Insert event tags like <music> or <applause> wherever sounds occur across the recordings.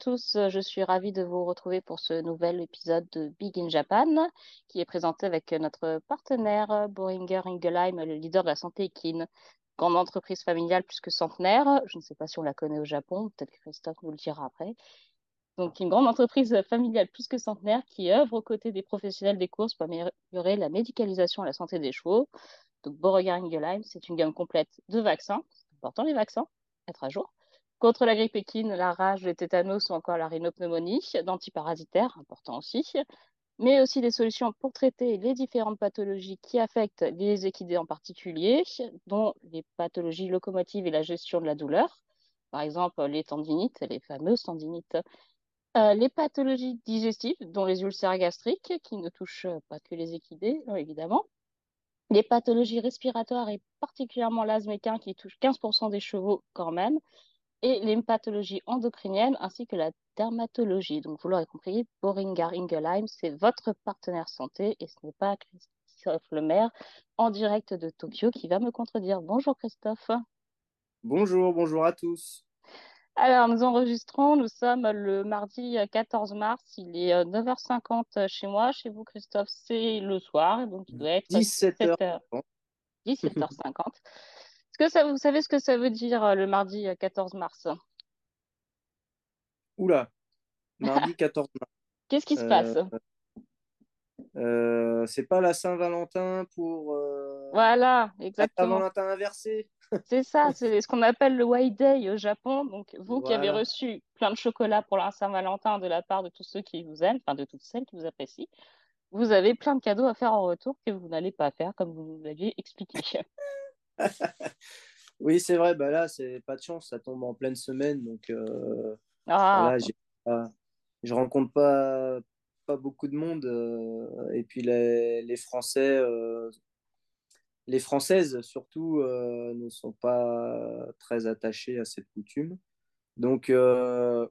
tous, je suis ravie de vous retrouver pour ce nouvel épisode de Big in Japan qui est présenté avec notre partenaire Boehringer Ingelheim, le leader de la santé équine, grande entreprise familiale plus que centenaire. Je ne sais pas si on la connaît au Japon, peut-être que Christophe nous le dira après. Donc une grande entreprise familiale plus que centenaire qui œuvre aux côtés des professionnels des courses pour améliorer la médicalisation et la santé des chevaux. Donc Boehringer Ingelheim, c'est une gamme complète de vaccins, c'est important les vaccins, être à jour contre la grippe équine, la rage, le tétanos ou encore la rhinopneumonie, d'antiparasitaires, important aussi, mais aussi des solutions pour traiter les différentes pathologies qui affectent les équidés en particulier, dont les pathologies locomotives et la gestion de la douleur, par exemple les tendinites, les fameuses tendinites, euh, les pathologies digestives, dont les ulcères gastriques, qui ne touchent pas que les équidés, évidemment, les pathologies respiratoires et particulièrement l'asthme équin qui touche 15% des chevaux quand même, et les pathologies endocriniennes ainsi que la dermatologie. Donc, vous l'aurez compris, Boehringer Ingelheim, c'est votre partenaire santé et ce n'est pas Christophe Lemaire en direct de Tokyo qui va me contredire. Bonjour Christophe. Bonjour, bonjour à tous. Alors, nous enregistrons, nous sommes le mardi 14 mars, il est 9h50 euh, chez moi, chez vous Christophe, c'est le soir, donc il doit être 17h. 17h50 que vous savez ce que ça veut dire euh, le mardi 14 euh, mars? Oula, <laughs> mardi 14 mars. Qu'est-ce qui se passe? euh, C'est pas la Saint-Valentin pour. voilà, exactement. La Saint-Valentin inversé. c'est ça, <laughs> c'est ce qu'on appelle le White Day au Japon. Donc, vous qui avez reçu plein de chocolat pour la Saint-Valentin de la part de tous ceux qui vous aiment, enfin de toutes celles qui vous apprécient, vous avez plein de cadeaux à faire en retour que vous n'allez pas faire comme vous nous l'aviez expliqué. <laughs> <laughs> oui, c'est vrai. Bah là, c'est pas de chance. Ça tombe en pleine semaine. Donc, euh, ah. je rencontre pas, pas beaucoup de monde. Euh, et puis, les, les Français, euh, les Françaises surtout, ne sont pas très attachées à cette coutume. Donc,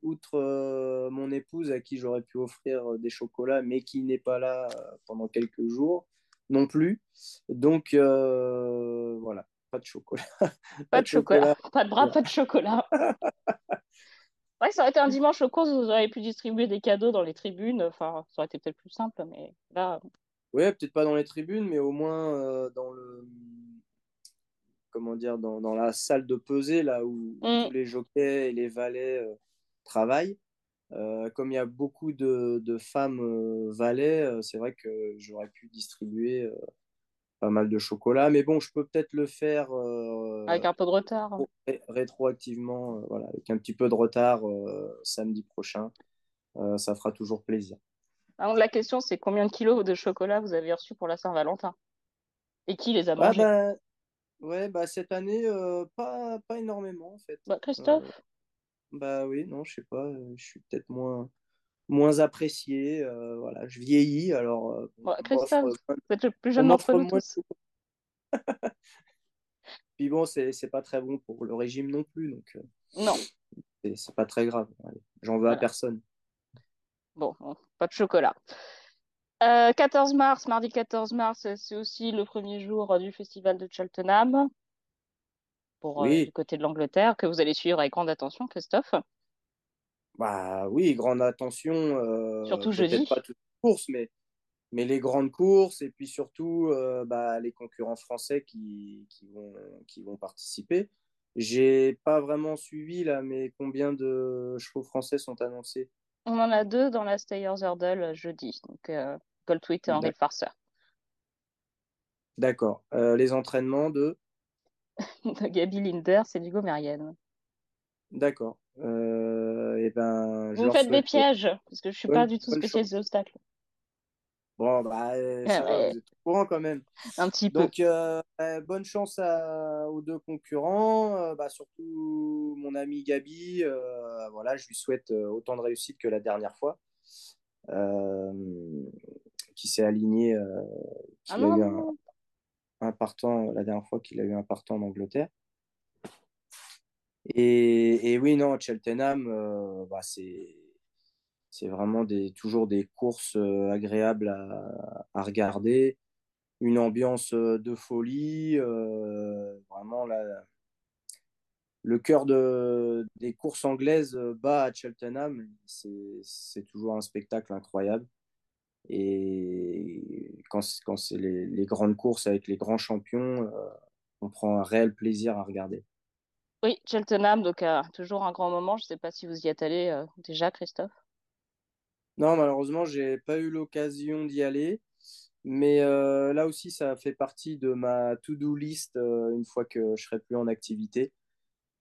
outre mon épouse à qui j'aurais pu offrir des chocolats, mais qui n'est pas là pendant quelques jours non plus. Donc, voilà pas de chocolat. Pas, de chocolat. Pas de bras, pas de chocolat. <laughs> vrai ça aurait été un dimanche au course, vous auriez pu distribuer des cadeaux dans les tribunes. Enfin, ça aurait été peut-être plus simple, mais là. Oui, peut-être pas dans les tribunes, mais au moins euh, dans le. Comment dire, dans, dans, la salle de pesée, là où mm. tous les jockeys et les valets euh, travaillent. Euh, comme il y a beaucoup de, de femmes valets, c'est vrai que j'aurais pu distribuer pas mal de chocolat. Mais bon, je peux peut-être le faire. Euh, avec un peu de retard. rétroactivement, euh, voilà, avec un petit peu de retard euh, samedi prochain. ça fera toujours plaisir. Alors, la question, c'est combien de kilos de chocolat vous avez reçu pour la Saint-Valentin? Et qui les a ah mangés? bah, Ouais, bah, cette année, pas, pas énormément en fait. Bah, Christophe? Bah oui, non, je sais pas. Je suis peut-être moins moins apprécié. Euh, voilà, je vieillis, alors. Euh, Christophe, vous êtes le plus jeune d'entre nous tous. <laughs> Puis bon, c'est pas très bon pour le régime non plus, donc. Euh, non. C'est pas très grave. J'en veux à personne. Bon, pas de chocolat. 14 mars, mardi 14 mars, c'est aussi le premier jour du festival de Cheltenham pour du côté de l'Angleterre que vous allez suivre avec grande attention, Christophe. Bah oui, grande attention. Euh, surtout jeudi. Pas toutes les courses, mais, mais les grandes courses et puis surtout euh, bah, les concurrents français qui, qui, vont, qui vont participer. J'ai pas vraiment suivi là, mais combien de chevaux français sont annoncés? On en a deux dans la Stayers Hurdle jeudi, donc euh, et Henry Farser. D'accord. Euh, les entraînements de? <laughs> De Gabi Linder, c'est Hugo Merienne. D'accord. Euh, et ben, Vous faites des pièges, parce que je suis pas du tout spécialiste d'obstacles. Bon, bah, vous êtes au courant quand même. Un petit peu. Donc, euh, bonne chance aux deux concurrents, euh, bah, surtout mon ami Gabi. voilà, je lui souhaite autant de réussite que la dernière fois. qui s'est aligné, qui ah a eu un, un, partant la dernière fois qu'il a eu un partant en Angleterre. Et, oui, non, Cheltenham, euh, bah, c'est, c'est vraiment toujours des courses euh, agréables à, regarder. Une ambiance euh, de folie. vraiment, le cœur de, des courses anglaises bat à Cheltenham. C'est toujours un spectacle incroyable. Et quand, c'est les, grandes courses avec les grands champions, on prend un réel plaisir à regarder. Oui, Cheltenham, donc euh, toujours un grand moment. Je ne sais pas si vous y êtes allé euh, déjà, Christophe. Non, malheureusement, j'ai pas eu l'occasion d'y aller. Mais euh, là aussi, ça fait partie de ma to-do list une fois que je serai plus en activité,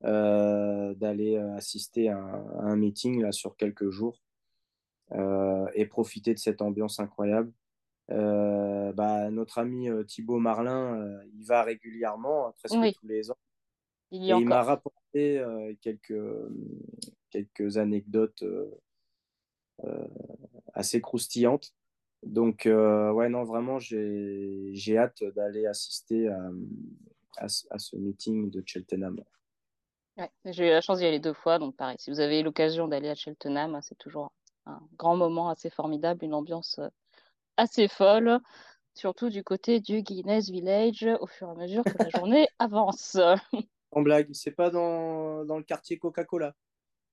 d'aller assister à un, à un, meeting là, sur quelques jours et profiter de cette ambiance incroyable. Bah, notre ami Thibaut Marlin, il va régulièrement, presque tous les ans. Il m'a rapporté quelques, quelques anecdotes assez croustillantes. Donc, ouais, non, vraiment, j'ai hâte d'aller assister à, à, ce meeting de Cheltenham. Ouais, j'ai eu la chance d'y aller deux fois, donc pareil, si vous avez l'occasion d'aller à Cheltenham, c'est toujours un grand moment assez formidable, une ambiance assez folle, surtout du côté du Guinness Village au fur et à mesure que la <laughs> journée avance. En blague, c'est pas dans, dans le quartier Coca-Cola.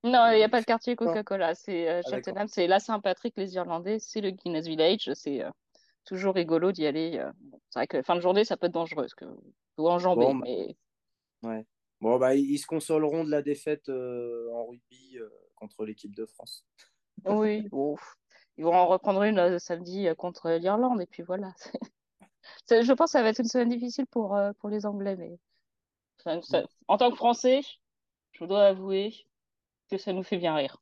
Non, il n'y a pas le quartier Coca-Cola. C'est euh, ah, c'est la Saint-Patrick, les Irlandais, c'est le Guinness Village. C'est euh, toujours rigolo d'y aller. Euh. C'est vrai que fin de journée, ça peut être dangereux, parce que ou enjamber. Bon, bah, mais... ouais. bon bah, ils se consoleront de la défaite en rugby contre l'équipe de France. oui, <laughs> ils vont en reprendre une samedi contre l'Irlande, et puis voilà. <laughs> je pense que ça va être une semaine difficile pour, pour les Anglais, mais en tant que Français, je dois avouer que ça nous fait bien rire.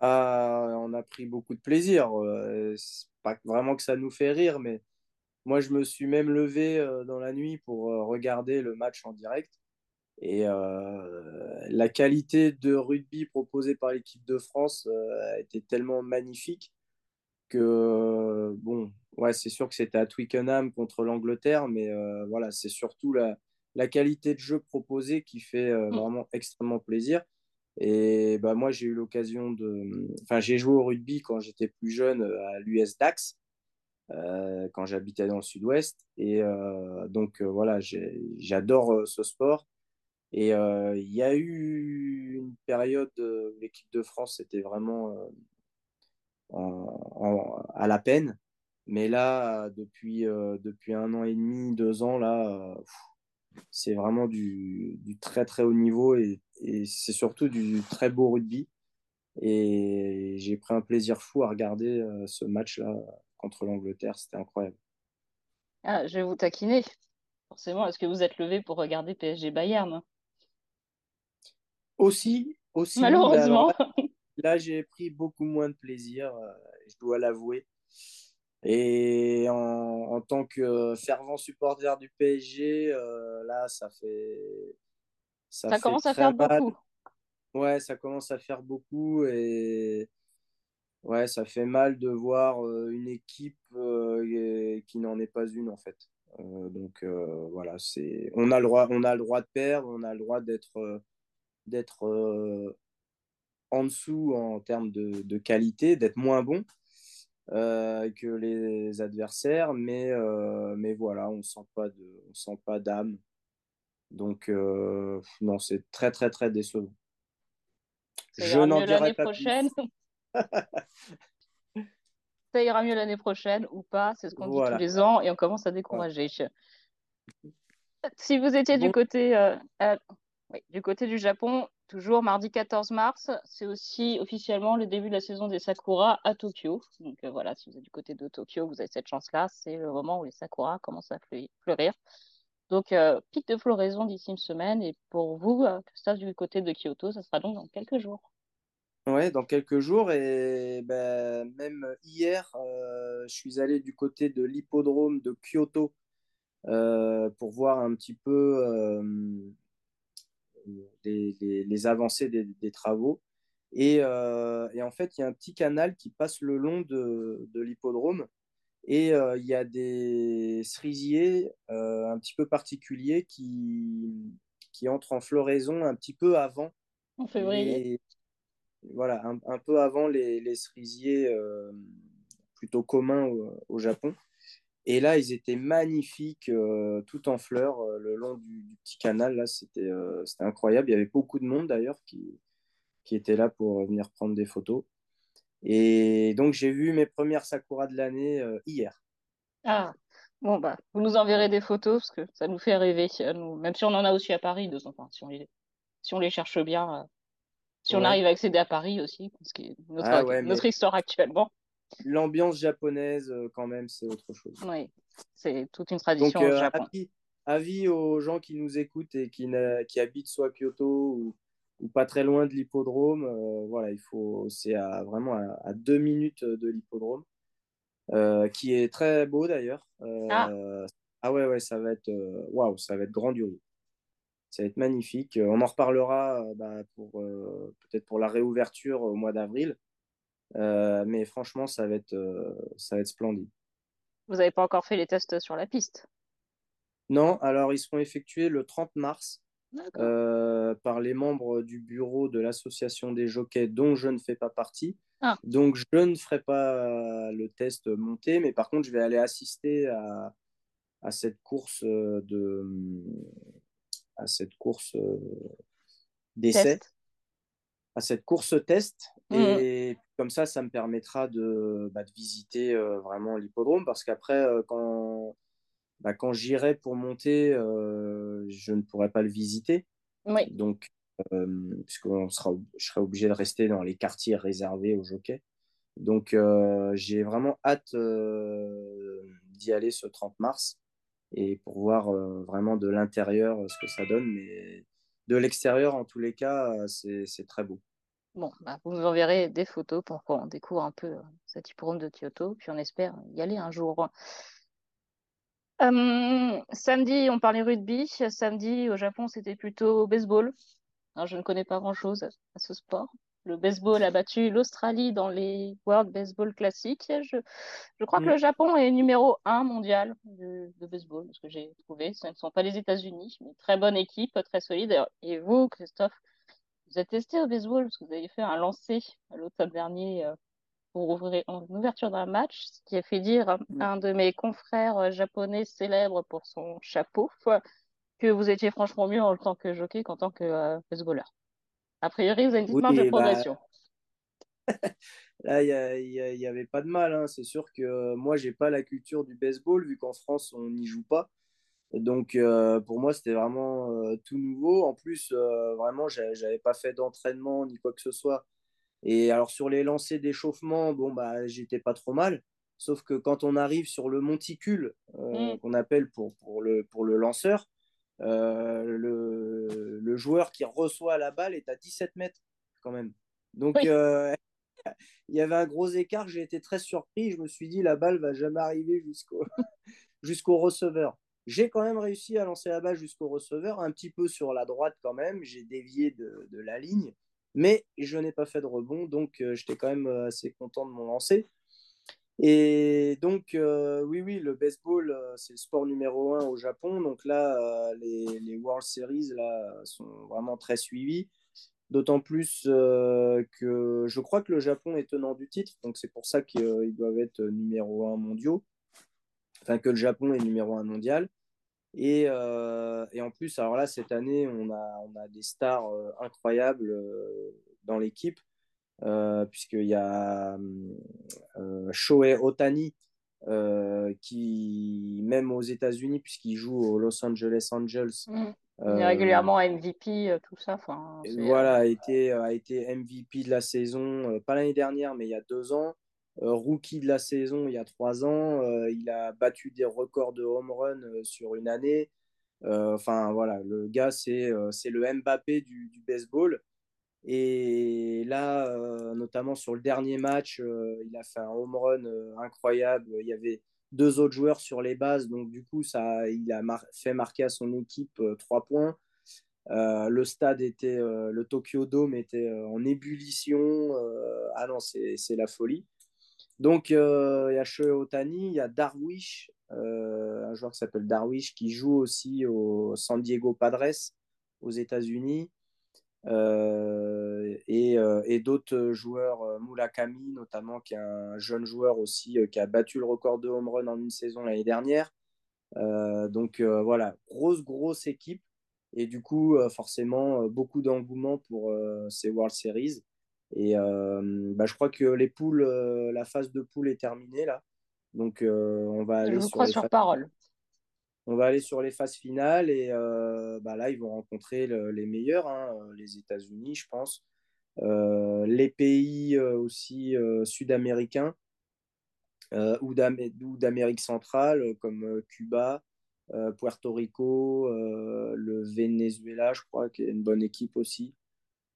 Ah, on a pris beaucoup de plaisir. Euh, pas vraiment que ça nous fait rire, mais moi, je me suis même levé euh, dans la nuit pour euh, regarder le match en direct. Et la qualité de rugby proposée par l'équipe de France été tellement magnifique que, bon, ouais, c'est sûr que c'était à Twickenham contre l'Angleterre, mais voilà, c'est surtout la, la qualité de jeu proposée qui fait mm. vraiment extrêmement plaisir. Et bah, moi, j'ai eu l'occasion de. Enfin, j'ai joué au rugby quand j'étais plus jeune euh, à l'US Dax, euh, quand j'habitais dans le sud-ouest. Et euh, donc, voilà, j'adore ce sport. Et il y a eu une période où l'équipe de France était vraiment à la peine. Mais là, depuis, depuis un an et demi, deux ans, là, c'est vraiment du, du, très très haut niveau et, et c'est surtout du très beau rugby. Et j'ai pris un plaisir fou à regarder euh, ce match-là contre l'Angleterre. C'était incroyable. Ah, je vais vous taquiner. Forcément, est-ce que vous êtes levé pour regarder PSG Bayern? Aussi, aussi. Malheureusement. là, j'ai pris beaucoup moins de plaisir, euh, je dois l'avouer. Et en, tant que fervent supporter du PSG, euh, là, ça fait. Ça, commence à faire beaucoup. Ouais, ça commence à faire beaucoup et ouais, ça fait mal de voir euh, une équipe euh, qui n'en est pas une en fait. donc voilà, c'est on a le droit, on a le droit de perdre, on a le droit d'être d'être en dessous en termes de, de qualité, d'être moins bon. Euh, que les adversaires, mais, euh, mais voilà, on sent pas de, on sent pas d'âme. Donc euh, non, c'est très très très décevant. Ça Je n'en dirai pas prochaine. <laughs> ça ira mieux l'année prochaine ou pas, c'est ce qu'on dit tous les ans et on commence à décourager. Si vous étiez du côté du côté du Japon, Toujours mardi 14 mars, c'est aussi officiellement le début de la saison des Sakura à Tokyo. Donc euh, voilà, si vous êtes du côté de Tokyo, vous avez cette chance-là. C'est le moment où les Sakura commencent à fleurir. Donc euh, pic de floraison d'ici une semaine. Et pour vous, euh, Christophe, du côté de Kyoto, ça sera donc dans quelques jours. Ouais, dans quelques jours. Et ben, même hier, je suis allé du côté de l'hippodrome de Kyoto pour voir un petit peu les, avancées des, travaux. Euh, et, en fait, il y a un petit canal qui passe le long de, l'hippodrome. Et euh, il y a des cerisiers euh, un petit peu particuliers qui, qui entrent en floraison un petit peu avant. En février. voilà, un, peu avant les, les cerisiers plutôt communs au, Japon. Et là, ils étaient magnifiques, tout en fleurs, le long du, petit canal. Là, c'était incroyable. Il y avait beaucoup de monde d'ailleurs qui, qui était là pour venir prendre des photos. Et donc, j'ai vu mes premières sakuras de l'année hier. Ah, bon, bah, vous nous enverrez des photos parce que ça nous fait rêver. Nous, même si on en a aussi à Paris, de enfin, si, on les, si on les cherche bien, si on arrive à accéder à Paris aussi, parce que notre, ah notre histoire actuellement l'ambiance japonaise, euh, quand même, c'est autre chose. Oui, c'est toute une tradition Donc, au euh, Japon. Avis, aux gens qui nous écoutent et qui, qui habitent soit Kyoto ou, ou, pas très loin de l'hippodrome, euh, voilà, il faut, c'est vraiment à, deux minutes de l'hippodrome, qui est très beau d'ailleurs. Ah. ah. ouais, ouais, ça va être, waouh, ça va être grandiose. Ça va être magnifique. On en reparlera bah, pour peut-être pour la réouverture au mois d'avril. Euh, mais franchement, ça va, être, euh, ça va être splendide. Vous n'avez pas encore fait les tests sur la piste? Non, alors ils seront effectués le 30 mars euh, par les membres du bureau de l'association des jockeys dont je ne fais pas partie. Ah. Donc je ne ferai pas le test monté, mais par contre je vais aller assister à, à cette course de à cette course d'essai, à cette course test. Mmh. Et comme ça, ça me permettra de, bah, de visiter euh, vraiment l'hippodrome parce qu'après, euh, quand, bah, quand j'irai pour monter, euh, je ne pourrai pas le visiter. Oui. Donc, puisqu'on sera, je serai obligé de rester dans les quartiers réservés aux jockeys. Donc, j'ai vraiment hâte d'y aller ce 30 mars et pour voir vraiment de l'intérieur ce que ça donne. Mais de l'extérieur, en tous les cas, c'est très beau. Bon, bah, vous nous enverrez des photos pour qu'on découvre un peu euh, cet hippodrome de Kyoto, puis on espère y aller un jour. Hum, samedi, on parlait rugby. Samedi, au Japon, c'était plutôt baseball. je ne connais pas grand-chose à ce sport. Le baseball a battu l'Australie dans les World Baseball Classic. Je, je crois que mm. le Japon est numéro un mondial de, de baseball, ce que j'ai trouvé. Ce ne sont pas les États-Unis, mais très bonne équipe, très solide. Et vous, Christophe, vous êtes testé au baseball parce que vous avez fait un lancer à l'automne dernier euh, pour ouvrir une ouverture d'un match, ce qui a fait dire à un de mes confrères euh, japonais célèbres pour son chapeau que vous étiez franchement mieux en tant que jockey qu'en tant que euh, baseballeur. A priori, vous avez une petite marge de bah, progression. <laughs> Là, il n'y avait pas de mal. Hein. C'est sûr que moi, j'ai pas la culture du baseball, vu qu'en France, on n'y joue pas. Donc, euh, pour moi, c'était vraiment euh, tout nouveau. En plus, euh, vraiment, j'avais pas fait d'entraînement ni quoi que ce soit. Et alors, sur les lancers d'échauffement, bon, bah, j'étais pas trop mal. Sauf que quand on arrive sur le monticule, mm. qu'on appelle pour, pour, le, pour le lanceur, le, le, joueur qui reçoit la balle est à 17 mètres quand même. Donc, <laughs> il y avait un gros écart. J'ai été très surpris. Je me suis dit, la balle va jamais arriver jusqu'au <laughs> jusqu'au receveur. J'ai quand même réussi à lancer la balle jusqu'au receveur, un petit peu sur la droite quand même. J'ai dévié de, la ligne, mais je n'ai pas fait de rebond, donc euh, j'étais quand même euh, assez content de mon lancer. Et donc, euh, oui, oui, le baseball, c'est le sport numéro un au Japon. Donc là, les, World Series là, sont vraiment très suivis. D'autant plus que je crois que le Japon est tenant du titre. Donc c'est pour ça qu'ils doivent être numéro un mondiaux. Enfin, que le Japon est numéro un mondial. Euh, et, en plus, alors là, cette année, on a, on a des stars euh, incroyables euh, dans l'équipe, puisqu'il y a Shohei Otani, qui, même aux États-Unis, puisqu'il joue aux Los Angeles Angels, mmh. il est régulièrement MVP, tout ça. Voilà, a été, a été MVP de la saison, pas l'année dernière, mais il y a deux ans. Euh, rookie de la saison il y a trois ans. Euh, il a battu des records de home run euh, sur une année. Enfin, voilà, le gars, c'est le Mbappé du, baseball. Et là, notamment sur le dernier match, il a fait un home run incroyable. Il y avait deux autres joueurs sur les bases, donc du coup, ça, il a fait marquer à son équipe trois points. le stade était, le Tokyo Dome était en ébullition. ah non, c'est la folie. Donc, euh, il y a Shohei Otani, il y a Darwish, euh, un joueur qui s'appelle Darwish, qui joue aussi au San Diego Padres aux États-Unis. et, et d'autres joueurs, Murakami notamment, qui est un jeune joueur aussi qui a battu le record de home run en une saison l'année dernière. donc voilà, grosse, grosse équipe. Et du coup, forcément, beaucoup d'engouement pour ces World Series. Et bah, je crois que les poules, la phase de poule est terminée là. Donc on va aller sur, sur parole. On va aller sur les phases finales et bah, là, ils vont rencontrer les meilleurs, hein, les États-Unis, je pense. les pays aussi sud-américains ou d'Amérique centrale, comme Cuba, Puerto Rico, le Venezuela, je crois, qui est une bonne équipe aussi.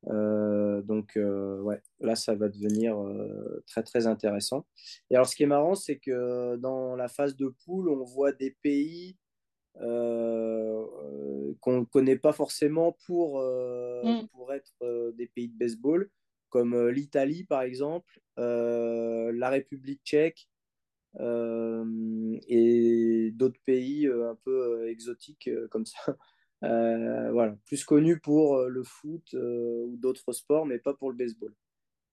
Euh, donc, euh, ouais, là, ça va devenir euh, très, très intéressant. Et alors, ce qui est marrant, c'est que dans la phase de poule, on voit des pays qu'on ne connaît pas forcément pour, mm. pour être des pays de baseball, comme l'Italie, par exemple, la République tchèque. et d'autres pays un peu exotiques comme ça voilà, plus connu pour euh, le foot euh, ou d'autres sports, mais pas pour le baseball.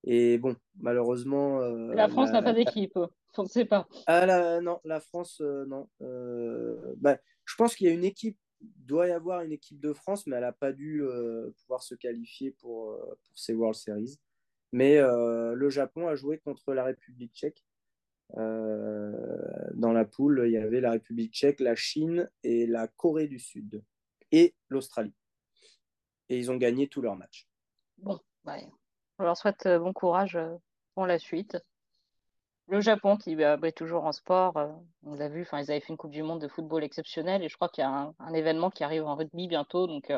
Et bon, malheureusement. la France n'a pas d'équipe, on ne sait pas. Ah non, la France, non. Bah, je pense qu'il y a une équipe, doit y avoir une équipe de France, mais elle n'a pas dû pouvoir se qualifier pour, pour ces World Series. Mais le Japon a joué contre la République tchèque. dans la poule, il y avait la République tchèque, la Chine et la Corée du Sud et l'Australie. Et ils ont gagné tous leurs matchs. Bon, on leur souhaite euh, bon courage euh, pour la suite. Le Japon qui est bah, toujours en sport, euh, on l'a vu, ils avaient fait une Coupe du Monde de football exceptionnelle et je crois qu'il y a un, événement qui arrive en rugby bientôt. Donc,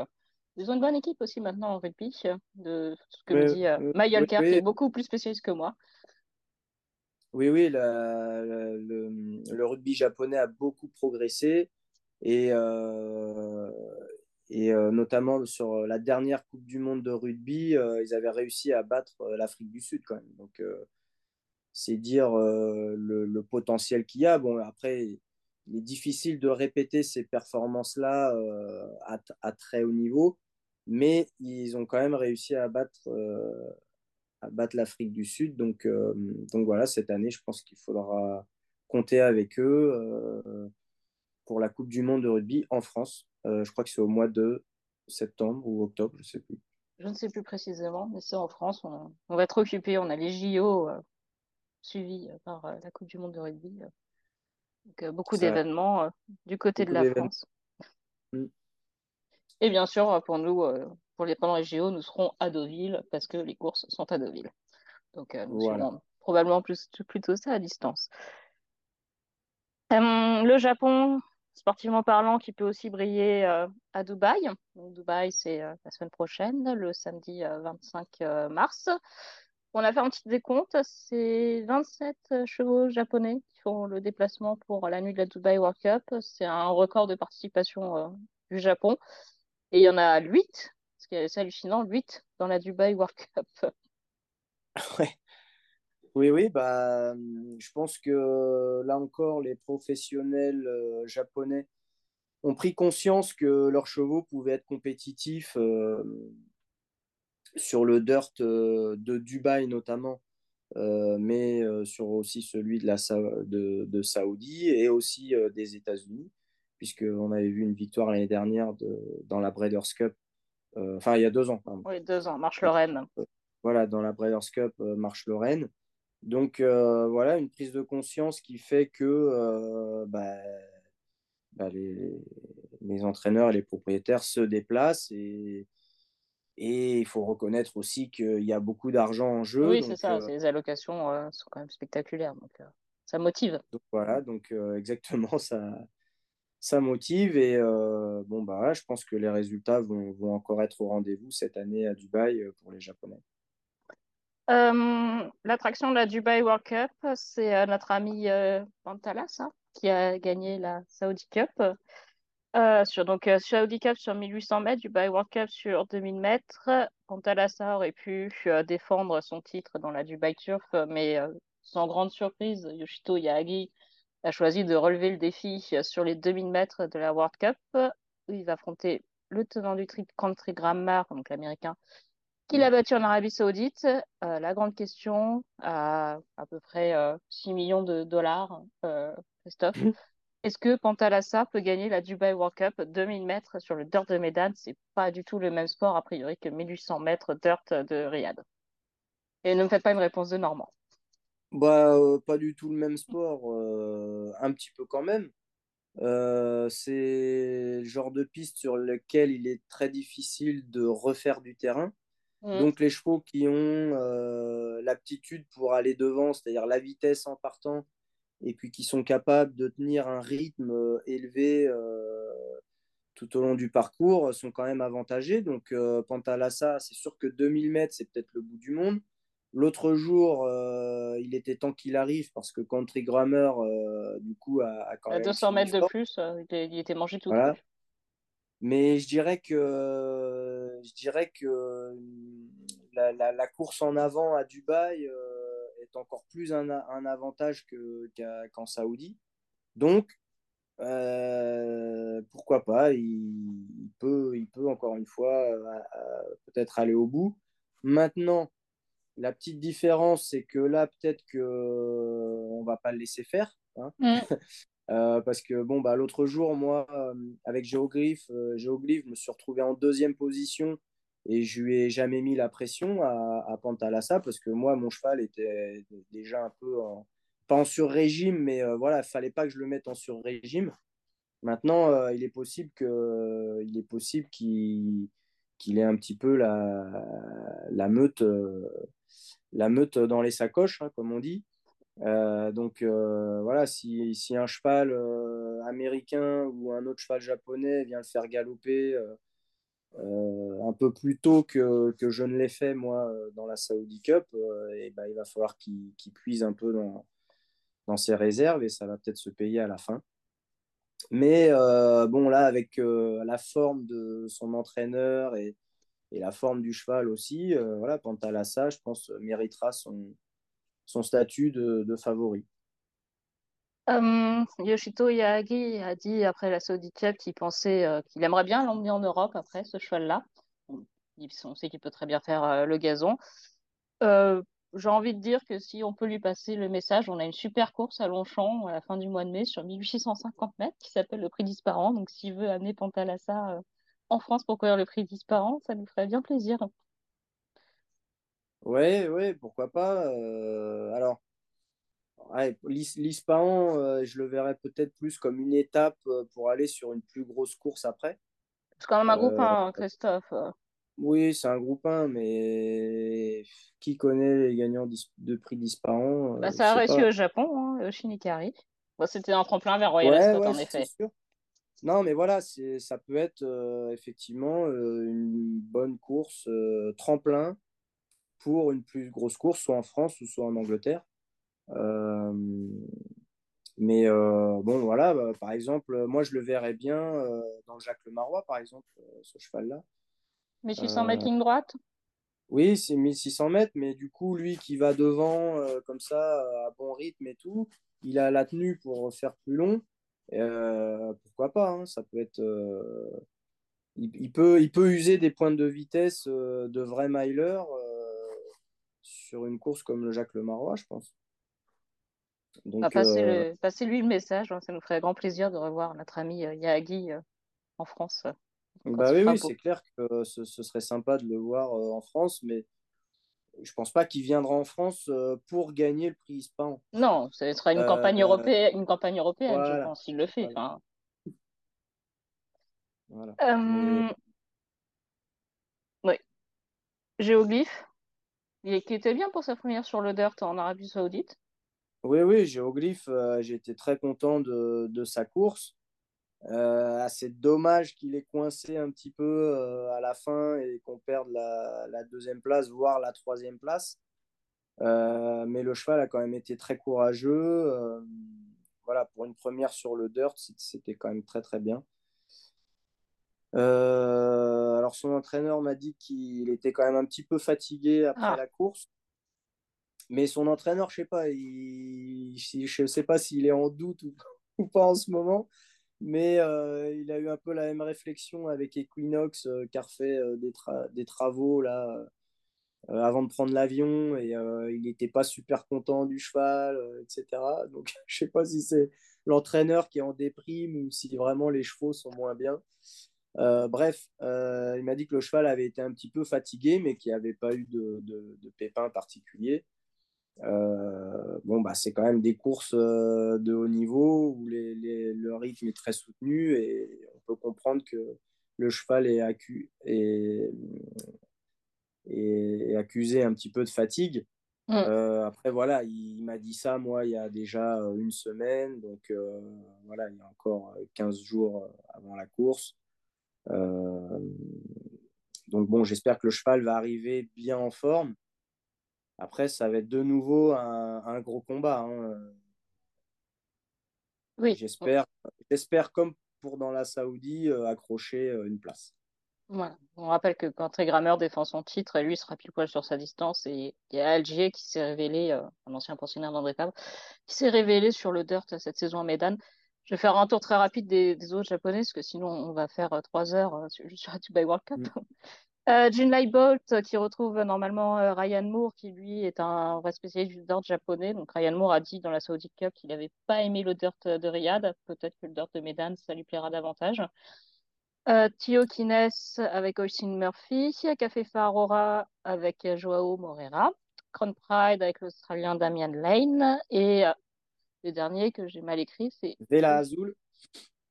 ils ont une bonne équipe aussi maintenant en rugby, de ce que me dit euh, qui est beaucoup plus spécialiste que moi. Oui, oui, le, rugby japonais a beaucoup progressé. Et, euh, et euh, notamment sur la dernière Coupe du Monde de rugby, euh, ils avaient réussi à battre l'Afrique du Sud quand même. Donc, c'est dire le, potentiel qu'il y a. Bon, après, il est difficile de répéter ces performances-là à, à, très haut niveau, mais ils ont quand même réussi à battre, à battre l'Afrique du Sud. Donc, donc voilà, cette année, je pense qu'il faudra compter avec eux pour la Coupe du Monde de rugby en France. Euh, je crois que c'est au mois de septembre ou octobre, je ne sais plus. Je ne sais plus précisément, mais c'est en France. On, va être occupé. On a les JO euh, suivis euh, par la Coupe du Monde de rugby. Donc, beaucoup d'événements du côté de la France. Mm. Et bien sûr, pour nous, pour les, pendant les JO, nous serons à Deauville parce que les courses sont à Deauville. Donc, nous serons probablement plus, plutôt ça à distance. le Japon, sportivement parlant, qui peut aussi briller euh, à Dubaï. Dubaï, c'est euh, la semaine prochaine, le samedi 25 euh, mars. On a fait un petit décompte. C'est 27 chevaux japonais qui font le déplacement pour la nuit de la Dubaï World Cup. C'est un record de participation du Japon. Et il y en a 8, ce qui est hallucinant, 8 dans la Dubaï World Cup. <laughs> Oui, oui, bah, je pense que là encore, les professionnels euh, japonais ont pris conscience que leurs chevaux pouvaient être compétitifs euh, sur le dirt euh, de Dubaï notamment, mais sur aussi celui de, la, de, de Saoudi et aussi des États-Unis, puisqu'on avait vu une victoire l'année dernière de, dans la Breeders' Cup, enfin il y a deux ans. Oui, deux ans, Marche-Lorraine. Voilà, dans la Breeders' Cup, Marche-Lorraine. Donc euh, voilà, une prise de conscience qui fait que euh, bah, bah, les, entraîneurs et les propriétaires se déplacent et, et il faut reconnaître aussi qu'il y a beaucoup d'argent en jeu. Oui, c'est ça, euh, ces allocations sont quand même spectaculaires, donc ça motive. Donc voilà, donc exactement, <laughs> ça, ça motive et bon bah je pense que les résultats vont, vont encore être au rendez-vous cette année à Dubaï pour les Japonais. Euh, l'attraction de la Dubai World Cup, c'est euh, notre ami euh, Pantalas hein, qui a gagné la Saudi Cup. donc, Saudi Cup sur 1800 mètres, Dubai World Cup sur 2000 mètres. Pantalassa aurait pu défendre son titre dans la Dubai Turf, mais sans grande surprise, Yoshito Yagi a choisi de relever le défi sur les 2000 mètres de la World Cup. Il va affronter le tenant du country grammar, donc l'américain, qui l'a battu en Arabie Saoudite. la grande question, à à peu près 6 millions de dollars, Christophe. Est-ce que Pantalassa peut gagner la Dubai World Cup 2000 mètres sur le dirt de Medan? C'est pas du tout le même sport, a priori, que 1800 mètres dirt de Riyad. Et ne me faites pas une réponse de Normand. Bah, euh, pas du tout le même sport, euh, un petit peu quand même. Euh, c'est le genre de piste sur lequel il est très difficile de refaire du terrain. Mmh. Donc les chevaux qui ont l'aptitude pour aller devant, c'est-à-dire la vitesse en partant, et puis qui sont capables de tenir un rythme euh, élevé euh, tout au long du parcours sont quand même avantagés. Donc euh, Pantalassa, c'est sûr que 2000 mètres, c'est peut-être le bout du monde. L'autre jour, il était temps qu'il arrive parce que Country Grammar, du coup, a, quand même. 200 mètres de plus, il était mangé tout voilà. Mais je dirais que, je dirais que la, la, course en avant à Dubaï, est encore plus un, un avantage qu'en Saoudi. Donc, euh, pourquoi pas, il, peut, il peut encore une fois euh, euh, peut-être aller au bout. Maintenant, la petite différence, c'est que là, peut-être que on va pas le laisser faire. Hein. <laughs> Mm. parce que bon, bah, l'autre jour, moi, avec Géoglyphe, Géoglyphe, je me suis retrouvé en deuxième position et je lui ai jamais mis la pression à, Pantalassa parce que moi, mon cheval était déjà un peu en, pas en sur-régime, mais euh, voilà, il fallait pas que je le mette en sur-régime. Maintenant, euh, il est possible il est possible qu'il ait un petit peu la, meute, euh, la meute dans les sacoches, hein, comme on dit. Donc voilà, si, si, un cheval américain ou un autre cheval japonais vient le faire galoper euh, un peu plus tôt que, que je ne l'ai fait moi euh, dans la Saudi Cup, euh, et ben, il va falloir qu'il puise un peu dans, dans, ses réserves et ça va peut-être se payer à la fin. Mais bon, là, avec la forme de son entraîneur et, et, la forme du cheval aussi, voilà, Pantalassa, je pense, méritera son, son statut de, favori. Euh, Yoshito Yagi a dit après la Saudi Cup qu'il pensait euh, qu'il aimerait bien l'emmener en Europe après ce cheval-là. On sait qu'il peut très bien faire euh, le gazon. J'ai envie de dire que si on peut lui passer le message, on a une super course à Longchamp à la fin du mois de mai sur 1850 mètres qui s'appelle le prix disparant. Donc s'il veut amener Pantalassa en France pour courir le prix disparant, ça nous ferait bien plaisir. Oui, oui, pourquoi pas. alors, ouais, l'Ispahan, euh, je le verrais peut-être plus comme une étape euh, pour aller sur une plus grosse course après. C'est quand même un groupe 1, hein, Christophe. Oui, c'est un groupe 1, mais qui connaît les gagnants de prix d'Ispahan euh, bah, Ça a réussi au Japon, hein, au Shinikari. C'était un tremplin vers Royal Ascot, en effet. Sûr. Non, mais voilà, ça peut être effectivement une bonne course tremplin pour une plus grosse course, soit en France ou soit en Angleterre. Euh, mais euh, bon, voilà, bah, par exemple, moi je le verrais bien euh, dans Jacques Le Marois, par exemple, ce cheval-là. 1600 mètres ligne droite? Oui, c'est 1600 mètres, mais du coup, lui qui va devant, comme ça, à bon rythme et tout, il a la tenue pour faire plus long. pourquoi pas hein, Ça peut être. Il, peut, il peut user des pointes de vitesse de vrais milers sur une course comme le Jacques Le Marois, je pense. Donc, euh, lui le message, hein, ça nous ferait grand plaisir de revoir notre ami euh, Yagi euh, en France. Bah oui, oui c'est clair que ce, serait sympa de le voir en France, mais je pense pas qu'il viendra en France pour gagner le prix Ispan. Non, ce sera une campagne européenne, une campagne européenne, je pense, s'il le fait. Voilà. Oui. Géoglyphe, il était bien pour sa première sur le dirt en Arabie Saoudite. Oui, oui, Géoglyphe, euh, été très content de, sa course. Euh, c'est dommage qu'il ait coincé un petit peu euh, à la fin et qu'on perde la, la, deuxième place, voire la troisième place. Euh, mais le cheval a quand même été très courageux. voilà, pour une première sur le dirt, c'était quand même très très bien. Alors son entraîneur m'a dit qu'il était quand même un petit peu fatigué après ah. la course. Mais son entraîneur, je sais pas, je sais pas s'il est en doute ou, pas <laughs> en ce moment. mais il a eu un peu la même réflexion avec Equinox qui a refait des, des, travaux là avant de prendre l'avion et il n'était pas super content du cheval, etc. <laughs> Donc je sais pas si c'est l'entraîneur qui est en déprime ou si vraiment les chevaux sont moins bien. Euh, bref, euh, il m'a dit que le cheval avait été un petit peu fatigué, mais qu'il n'y avait pas eu de, de, de pépins particuliers. Euh, bon, bah, c'est quand même des courses de haut niveau où les, les, le rythme est très soutenu et on peut comprendre que le cheval est, est, est accusé un petit peu de fatigue. Mm. après, voilà, il, m'a dit ça, moi, il y a déjà une semaine. Donc, voilà, il y a encore 15 jours avant la course. Euh, donc bon, j'espère que le cheval va arriver bien en forme. Après, ça va être de nouveau un, gros combat. Hein. Oui. J'espère, j'espère comme pour dans la Saoudi, euh, accrocher euh, une place. Voilà. On rappelle que quand Grammer défend son titre, lui sera pile poil sur sa distance. Et il y a Algier qui s'est révélé, un ancien pensionnaire d'André Fabre, qui s'est révélé sur le dirt cette saison à Medan. Je vais faire un tour très rapide des, autres japonais, parce que sinon on va faire euh, trois heures euh, sur, sur Dubai World Cup. Mm. <laughs> Euh, Junlai Bolt qui retrouve normalement Ryan Moore qui lui est un vrai spécialiste du dirt japonais. Donc Ryan Moore a dit dans la Saudi Cup qu'il n'avait pas aimé le dirt de Riyad. Peut-être que le dirt de Medan ça lui plaira davantage. Euh, Tio Kines avec Austin Murphy, Café Farora avec Joao Moreira, Crown Pride avec l'Australien Damian Lane et le dernier que j'ai mal écrit, c'est. Vela Azul.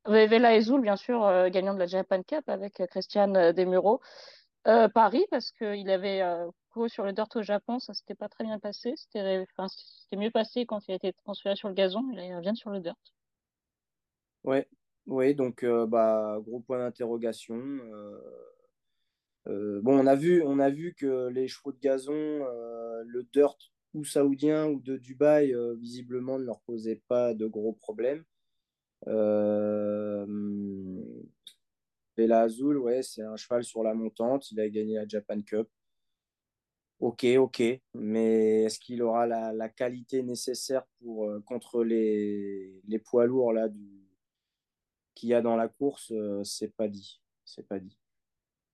Vela Azul, bien sûr, euh, gagnant de la Japan Cup avec euh, Christian euh, Demuro. Paris, parce qu'il avait couru sur le dirt au Japon, ça s'était pas très bien passé. C'était mieux passé quand il a été transféré sur le gazon. Il revient sur le dirt. Ouais, ouais donc bah, gros point d'interrogation. bon, on a, vu, on a vu que les chevaux de gazon, le dirt ou saoudien ou de Dubaï, euh, visiblement, ne leur posait pas de gros problèmes. Euh... Bella Azul, ouais, c'est un cheval sur la montante. Il a gagné la Japan Cup. Ok, ok, mais est-ce qu'il aura la, qualité nécessaire pour euh, contre les, les, poids lourds là du qu'il y a dans la course euh, C'est pas dit, c'est pas dit.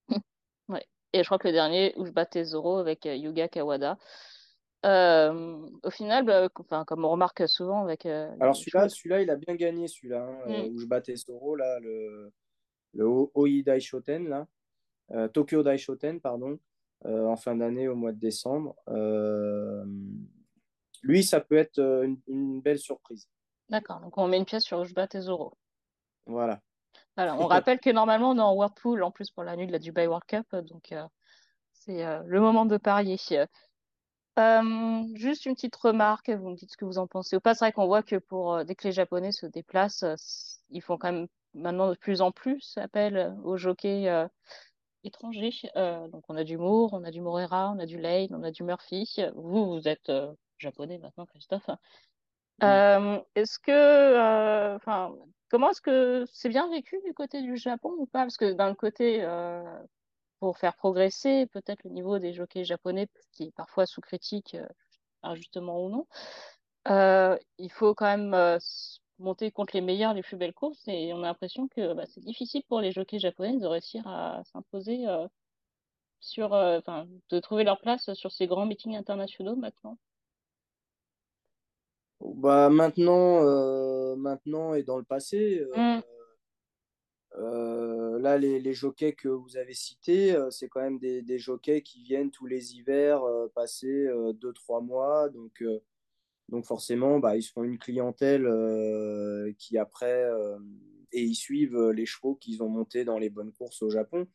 <laughs> ouais. Et je crois que le dernier où je battais Zoro avec Yuga Kawada, euh, au final, bah, enfin, comme on remarque souvent avec. Euh, Alors celui-là, celui-là, il a bien gagné celui-là, hein, euh, mm. où je battais Soro, là, le, le Oi Daishoten, là, Tokyo Daishoten, pardon, en fin d'année au mois de décembre. lui, ça peut être une, belle surprise. D'accord, donc on met une pièce sur je battais Zoro. Voilà. Alors, on <laughs> rappelle que normalement, on est en Whirlpool en plus pour la nuit de la Dubai World Cup, donc c'est le moment de parier. Euh, juste une petite remarque, vous me dites ce que vous en pensez ou pas. C'est vrai qu'on voit que pour euh, dès que les Japonais se déplacent, euh, ils font quand même maintenant de plus en plus appel aux jockeys étrangers. donc on a du Moore, on a du Morera, on a du Lane, on a du Murphy. Vous, vous êtes japonais maintenant, Christophe. est-ce que, enfin, comment est-ce que c'est bien vécu du côté du Japon ou pas? Parce que d'un côté, pour faire progresser peut-être le niveau des jockeys japonais, qui est parfois sous critique, euh, injustement ou non. Euh, il faut quand même euh, monter contre les meilleurs, les plus belles courses, et on a l'impression que bah, c'est difficile pour les jockeys japonais de réussir à s'imposer sur, enfin, de trouver leur place sur ces grands meetings internationaux maintenant. Bah maintenant, maintenant et dans le passé, mmh. Euh, là, les, jockeys que vous avez cités, euh, c'est quand même des, des, jockeys qui viennent tous les hivers euh, passer 2-3 mois. Donc, donc forcément, bah, ils seront une clientèle qui après, et ils suivent les chevaux qu'ils ont montés dans les bonnes courses au Japon.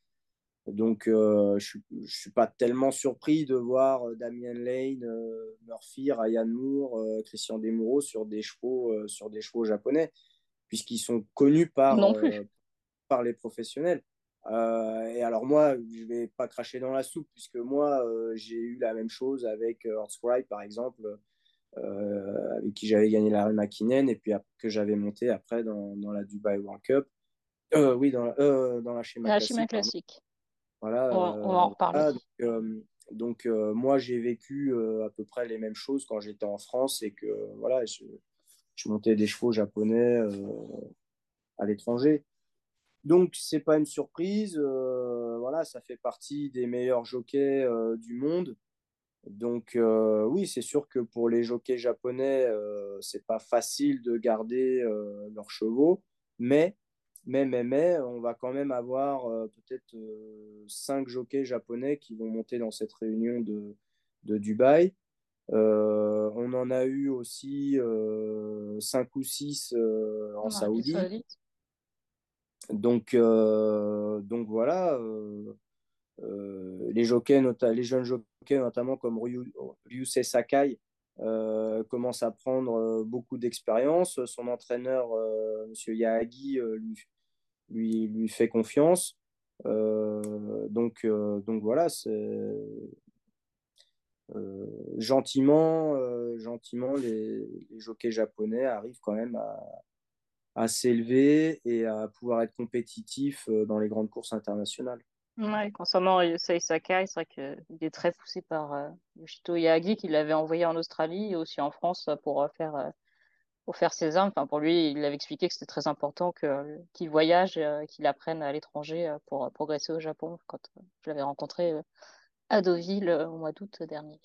Donc, je ne suis pas tellement surpris de voir Damien Lane, Murphy, Ryan Moore, Christian Demuro sur des chevaux, sur des chevaux japonais, puisqu'ils sont connus par, non plus par les professionnels. Euh, et alors moi, je vais pas cracher dans la soupe, puisque moi, euh, j'ai eu la même chose avec euh, Horse par exemple, avec qui j'avais gagné la Makinen, et puis que j'avais monté après dans, dans, la Dubai World Cup. oui, dans, dans la schéma classique. classique. Voilà, on, va, en reparler. donc, moi, j'ai vécu à peu près les mêmes choses quand j'étais en France, et que voilà, je, je montais des chevaux japonais à l'étranger. Donc, c'est pas une surprise. voilà, ça fait partie des meilleurs jockeys du monde. Donc, oui, c'est sûr que pour les jockeys japonais, c'est pas facile de garder leurs chevaux. Mais, mais, mais, mais, on va quand même avoir peut-être cinq jockeys japonais qui vont monter dans cette réunion de, de Dubaï. Euh, on en a eu aussi euh, 5 ou 6 euh, en Saoudi. Donc, euh, donc voilà, les, jockeys, les jeunes jockeys, notamment comme Ryu, Ryusei Sakai, commencent à prendre beaucoup d'expérience. Son entraîneur, M. Yahagi, lui, fait confiance. donc, donc voilà, euh, gentiment, euh, gentiment les, jockeys japonais arrivent quand même à, s'élever et à pouvoir être compétitifs euh, dans les grandes courses internationales. Concernant Yusei Sakai, c'est vrai qu'il est très poussé par Yoshito Yagi, qui l'avait envoyé en Australie et aussi en France pour faire, pour faire ses armes. Enfin, pour lui, il avait expliqué que c'était très important qu'il voyage, qu'il apprenne à l'étranger pour progresser au Japon. Quand je l'avais rencontré à Deauville euh, au mois d'août dernier.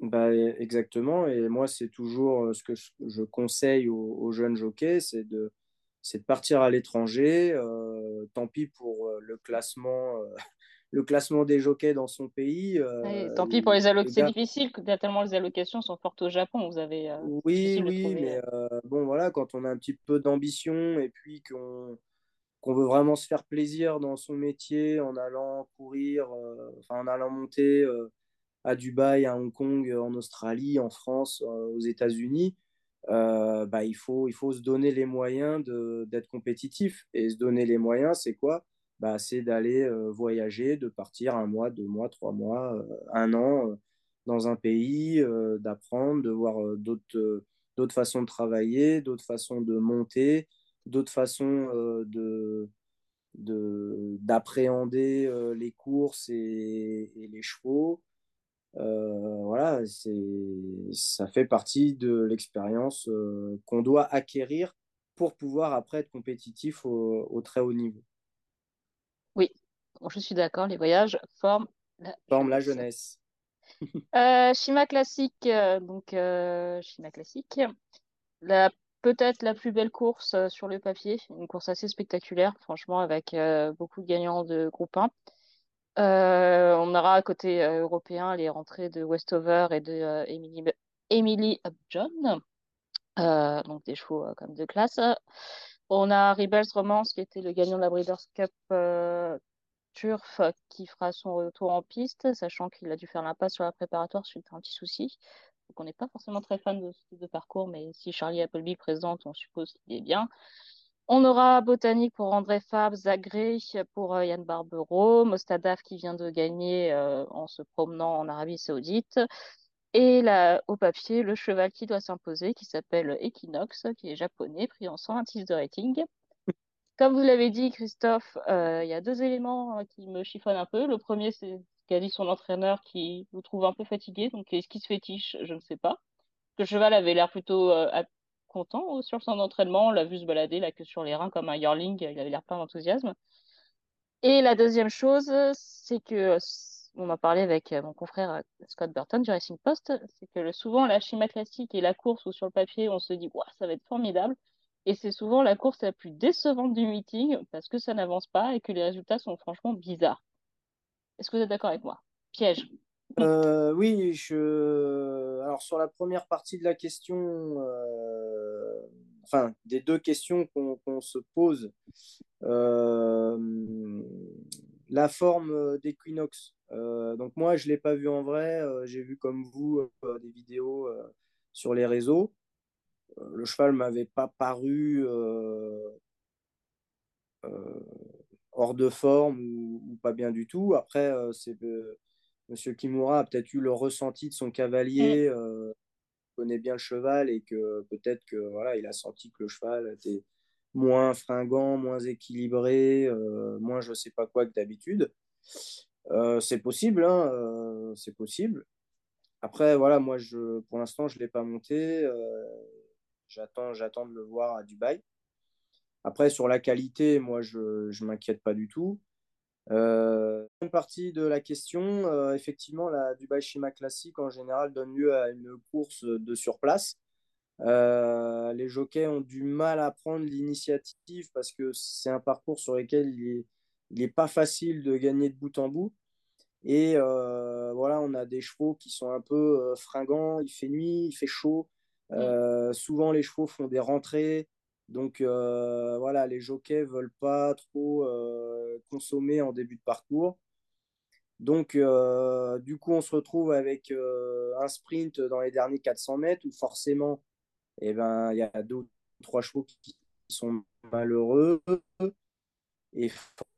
Bah, exactement, et moi c'est toujours euh, ce que je, conseille aux, jeunes jockeys, c'est de, de partir à l'étranger. Euh, tant pis pour le classement, <laughs> le classement des jockeys dans son pays. tant pis pour les allocations, c'est difficile, tellement les allocations sont fortes au Japon. Vous avez. oui, oui, mais bon voilà, quand on a un petit peu d'ambition et puis qu'on qu'on veut vraiment se faire plaisir dans son métier en allant courir, euh, enfin en allant monter euh, à Dubaï, à Hong Kong, en Australie, en France, euh, aux États-Unis, bah, il, faut, il faut se donner les moyens d'être compétitif. Et se donner les moyens, c'est quoi? Bah, C'est d'aller voyager, de partir un mois, deux mois, trois mois, un an dans un pays, d'apprendre, de voir d'autres façons de travailler, d'autres façons de monter, d'autres façons euh, de d'appréhender euh, les courses et, les chevaux. Euh, voilà, ça fait partie de l'expérience qu'on doit acquérir pour pouvoir après être compétitif au, très haut niveau. Oui, je suis d'accord, les voyages forment la, Forment la jeunesse. <laughs> Shima classique, donc Shima classique. La peut-être la plus belle course euh, sur le papier, une course assez spectaculaire, franchement, avec euh, beaucoup de gagnants de groupe 1. Euh, on aura à côté européen les rentrées de Westover et de Emily, Emily Upjohn, donc des chevaux comme de classe. On a Rebels Romance qui était le gagnant de la Breeders' Cup Turf qui fera son retour en piste, sachant qu'il a dû faire l'impasse sur la préparatoire suite à un petit souci. Donc on n'est pas forcément très fan de ce type de parcours, mais si Charlie Appleby présente, on suppose qu'il est bien. On aura Botanique pour André Fab, Zagré pour euh, Yann Barbero, Mostadaf qui vient de gagner euh, en se promenant en Arabie Saoudite. Et là, au papier, le cheval qui doit s'imposer, qui s'appelle Equinox, qui est japonais, pris en 126 de rating. Comme vous l'avez dit, Christophe, euh, il y a deux éléments qui me chiffonnent un peu. Le premier, c'est qu'a dit son entraîneur qui vous trouve un peu fatigué. Donc, est-ce qu'il se fétiche? Je ne sais pas. Le cheval avait l'air plutôt content sur son entraînement. On l'a vu se balader la queue sur les reins comme un yearling. Il avait l'air plein d'enthousiasme. Et la deuxième chose, c'est que, on en parlait avec euh, mon confrère euh, Scott Burton du Racing Post, c'est que souvent la chima classique et la course où sur le papier on se dit ça va être formidable. Et c'est souvent la course la plus décevante du meeting parce que ça n'avance pas et que les résultats sont franchement bizarres. Est-ce que vous êtes d'accord avec moi? Piège. Euh, oui, je... alors sur la première partie de la question, euh, enfin des deux questions qu'on se pose, euh, la forme d'Equinox. donc moi, je ne l'ai pas vu en vrai, j'ai vu comme vous des vidéos sur les réseaux. le cheval m'avait pas paru hors de forme ou, pas bien du tout. Après, euh, c'est euh, Monsieur Kimura a peut-être eu le ressenti de son cavalier, euh, connaît bien le cheval et que peut-être que voilà, il a senti que le cheval était moins fringant, moins équilibré, moins je sais pas quoi que d'habitude. c'est possible, hein, c'est possible. Après, voilà, moi, je, pour l'instant, je ne l'ai pas monté. j'attends, j'attends de le voir à Dubaï. Après, sur la qualité, moi, je ne m'inquiète pas du tout. Euh, une partie de la question, euh, effectivement, la Dubai Shima Classic en général donne lieu à une course de surplace. Euh, les jockeys ont du mal à prendre l'initiative parce que c'est un parcours sur lequel il n'est pas facile de gagner de bout en bout. Et euh, voilà, on a des chevaux qui sont un peu fringants, il fait nuit, il fait chaud. Mm. souvent, les chevaux font des rentrées. Donc euh, voilà, les jockeys veulent pas trop euh, consommer en début de parcours. Donc euh, du coup, on se retrouve avec un sprint dans les derniers 400 mètres où forcément, eh ben, il y a deux ou trois chevaux qui sont malheureux et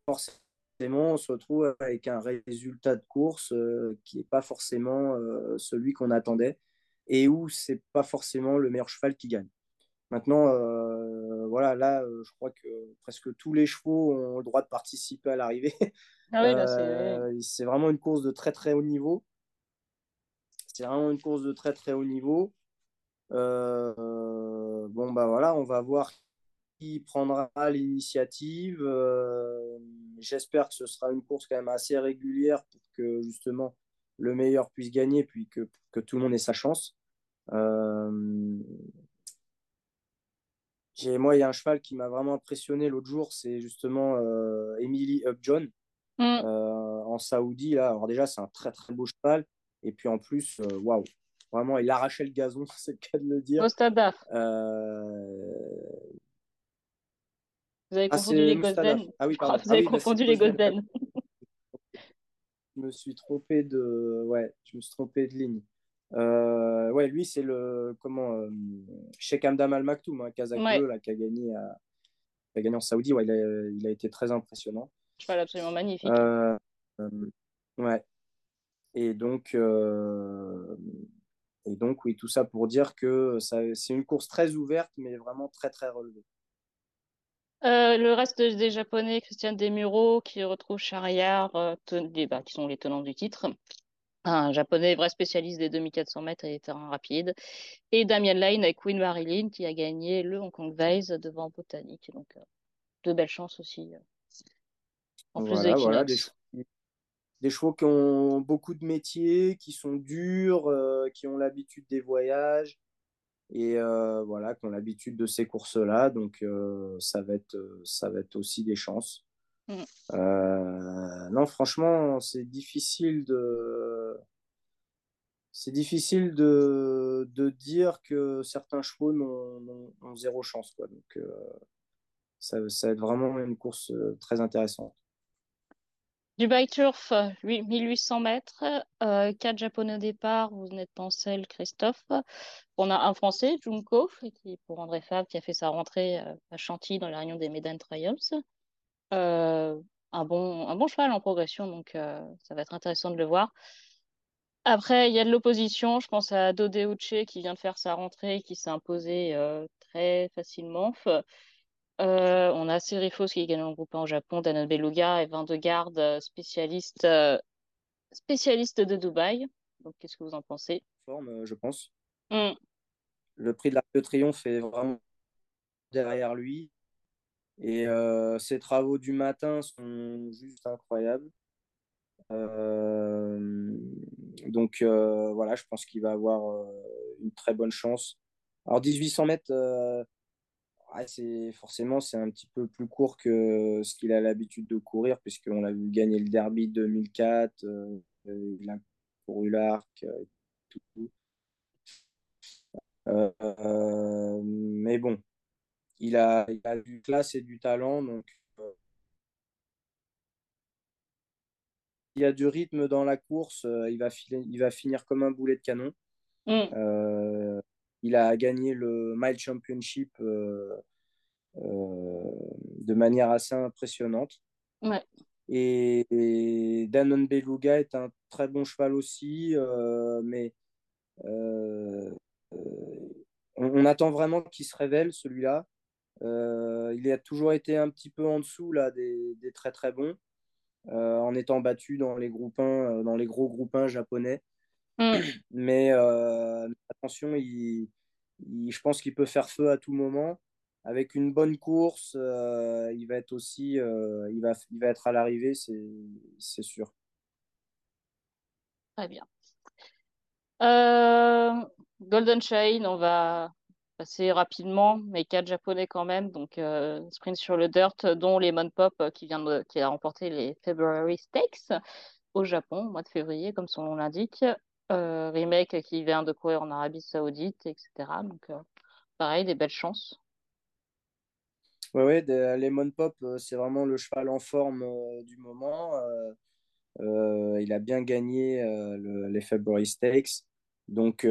forcément, on se retrouve avec un résultat de course qui n'est pas forcément celui qu'on attendait et où c'est pas forcément le meilleur cheval qui gagne. Maintenant, euh, voilà, là, euh, je crois que presque tous les chevaux ont le droit de participer à l'arrivée. <laughs> Ah euh, c'est vraiment une course de très très haut niveau. C'est vraiment une course de très très haut niveau. bon, bah voilà, on va voir qui prendra l'initiative. J'espère que ce sera une course quand même assez régulière pour que justement le meilleur puisse gagner, puis que, que tout le monde ait sa chance. Moi, il y a un cheval qui m'a vraiment impressionné l'autre jour, c'est justement euh, Emily Upjohn mm. euh, en Saoudi. Là. Alors déjà, c'est un très très beau cheval. Et puis en plus, euh, waouh, vraiment, il arrachait le gazon, <laughs> c'est le cas de le dire. Vous avez ah, confondu les Golden. Ah oui, pardon. Vous avez ah confondu les Golden. <laughs> je me suis trompé de, ouais, je me suis trompé de ligne. Euh, ouais, lui, c'est le comment euh, Sheikh Hamdam Al Maktoum, hein, Kazakh là, qui a gagné à, qui a gagné en Saoudi. Ouais, il a, il a été très impressionnant. Cheval absolument magnifique. Euh, ouais. Et donc, et donc, oui, tout ça pour dire que c'est une course très ouverte, mais vraiment très très relevée. le reste des Japonais, Christian Demuro qui retrouve Chariard, bah, qui sont les tenants du titre, un japonais vrai spécialiste des 2400 mètres et des terrains rapides, et Damien Lane avec Queen Marilyn qui a gagné le Hong Kong Vase devant Botanique. Donc, euh, de belles chances aussi. Euh, en plus voilà, des, chevaux, qui ont beaucoup de métiers, qui sont durs, euh, qui ont l'habitude des voyages et voilà, qui ont l'habitude de ces courses-là. Donc, ça, va être, ça va être aussi des chances. Mm. Euh, non, franchement, c'est difficile de. C'est difficile de, de, dire que certains chevaux n'ont zéro chance. Quoi. Donc, euh, ça, ça, va être vraiment une course euh, très intéressante. Dubai Turf, 1800 mètres, euh, 4 japonais au départ, vous venez de penser, Christophe. On a un français, Junko, qui, pour André Fabre, qui a fait sa rentrée à Chantilly dans la réunion des Medan Trials. Euh, un, bon, un bon cheval en progression, donc euh, ça va être intéressant de le voir. Après, il y a de l'opposition. Je pense à Dodeuche qui vient de faire sa rentrée, qui s'est imposé euh, très facilement. on a Serifos qui gagne en groupe en Japon, Danon Beluga et Vin de Garde, spécialiste, spécialiste de Dubaï. Donc, qu'est-ce que vous en pensez? Forme, je pense. Hmm. Le prix de l'Arc de Triomphe est vraiment derrière lui. Et euh, ses travaux du matin sont juste incroyables. Euh, donc euh, voilà, je pense qu'il va avoir une très bonne chance. Alors 1800 mètres, c'est forcément c'est un petit peu plus court que ce qu'il a l'habitude de courir puisqu'on l'a vu gagner le Derby 2004, il a couru l'arc tout. mais bon, il a, du classe et du talent. Donc, euh, il y a du rythme dans la course. Euh, il, va il va finir comme un boulet de canon. Mm. Euh, il a gagné le Mile Championship de manière assez impressionnante. Et, et, Danon Beluga est un très bon cheval aussi, mais on, on, attend vraiment qu'il se révèle celui-là. Euh, il a toujours été un petit peu en dessous là, des, très très bons, euh, en étant battu dans les, groupes euh, dans les gros groupes 1 japonais. Mm. <clears throat> Mais attention, il, je pense qu'il peut faire feu à tout moment. avec une bonne course, il va être aussi, il va, il va être à l'arrivée, c'est sûr. Très bien. Golden Chain, on va passer rapidement, mais quatre japonais quand même. Donc, sprint sur le dirt, dont Lemon Pop qui, vient de, qui a remporté les February Stakes au Japon, au mois de février, comme son nom l'indique. Euh, remake qui vient de courir en Arabie Saoudite, etc. Donc, euh, pareil, des belles chances. Oui, ouais, Lemon Pop, euh, c'est vraiment le cheval en forme du moment. il a bien gagné les February Stakes. Donc,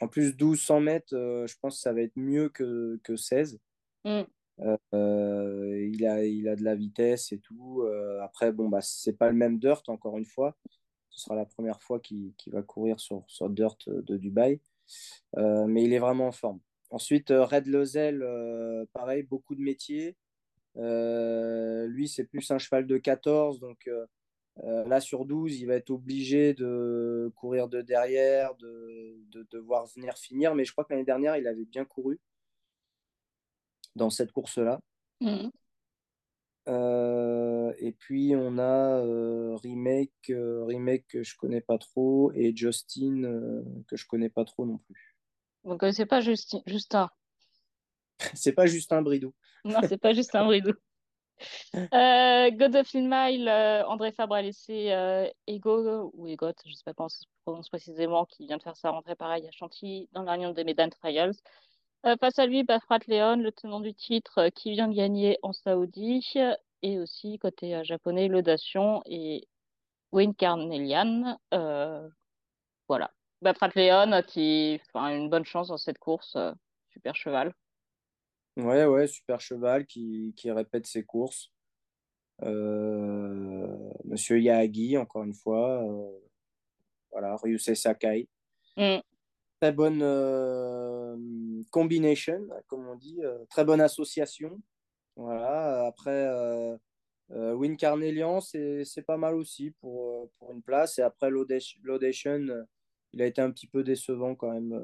en plus, 1200 mètres, je pense que ça va être mieux que, que 16. Euh, il, a, il a de la vitesse et tout. Euh, après, bon, bah, c'est pas le même dirt, encore une fois. Ce sera la première fois qu'il va courir sur, sur dirt de Dubaï. Euh, mais il est vraiment en forme. Ensuite, Red Lozel, pareil, beaucoup de métiers. lui, c'est plus un cheval de 14. Donc là, sur 12, il va être obligé de courir de derrière, de, de devoir venir finir. Mais je crois que l'année dernière, il avait bien couru dans cette course-là. Mm. Euh, et puis on a euh, Remake, euh, Remake que je connais pas trop et Justin que je connais pas trop non plus. Vous ne connaissez pas Justin, Justin? <laughs> C'est pas Justin Bridou. non, c'est pas Justin Bridou. <laughs> God of Mile, André Fabre a laissé Ego, ou Egot, je ne sais pas comment ça se prononce précisément, qui vient de faire sa rentrée pareil à Chantilly dans la des Medan Trials. Euh, face à lui, Bafrat Leon, le tenant du titre, euh, qui vient de gagner en Saoudi. Et aussi, côté euh, japonais, l'Audation et Wayne Carnelian. voilà. Bafrat Leon, qui a une bonne chance dans cette course. super cheval. Ouais, ouais, super cheval qui, répète ses courses. Monsieur Yagi, encore une fois. voilà, Ryusei Sakai. Mm très bonne euh, combination, comme on dit, euh, très bonne association. Voilà. Après, euh, Win Carnelian, c'est pas mal aussi pour, pour une place. Et après, l'Audation, il a été un petit peu décevant quand même.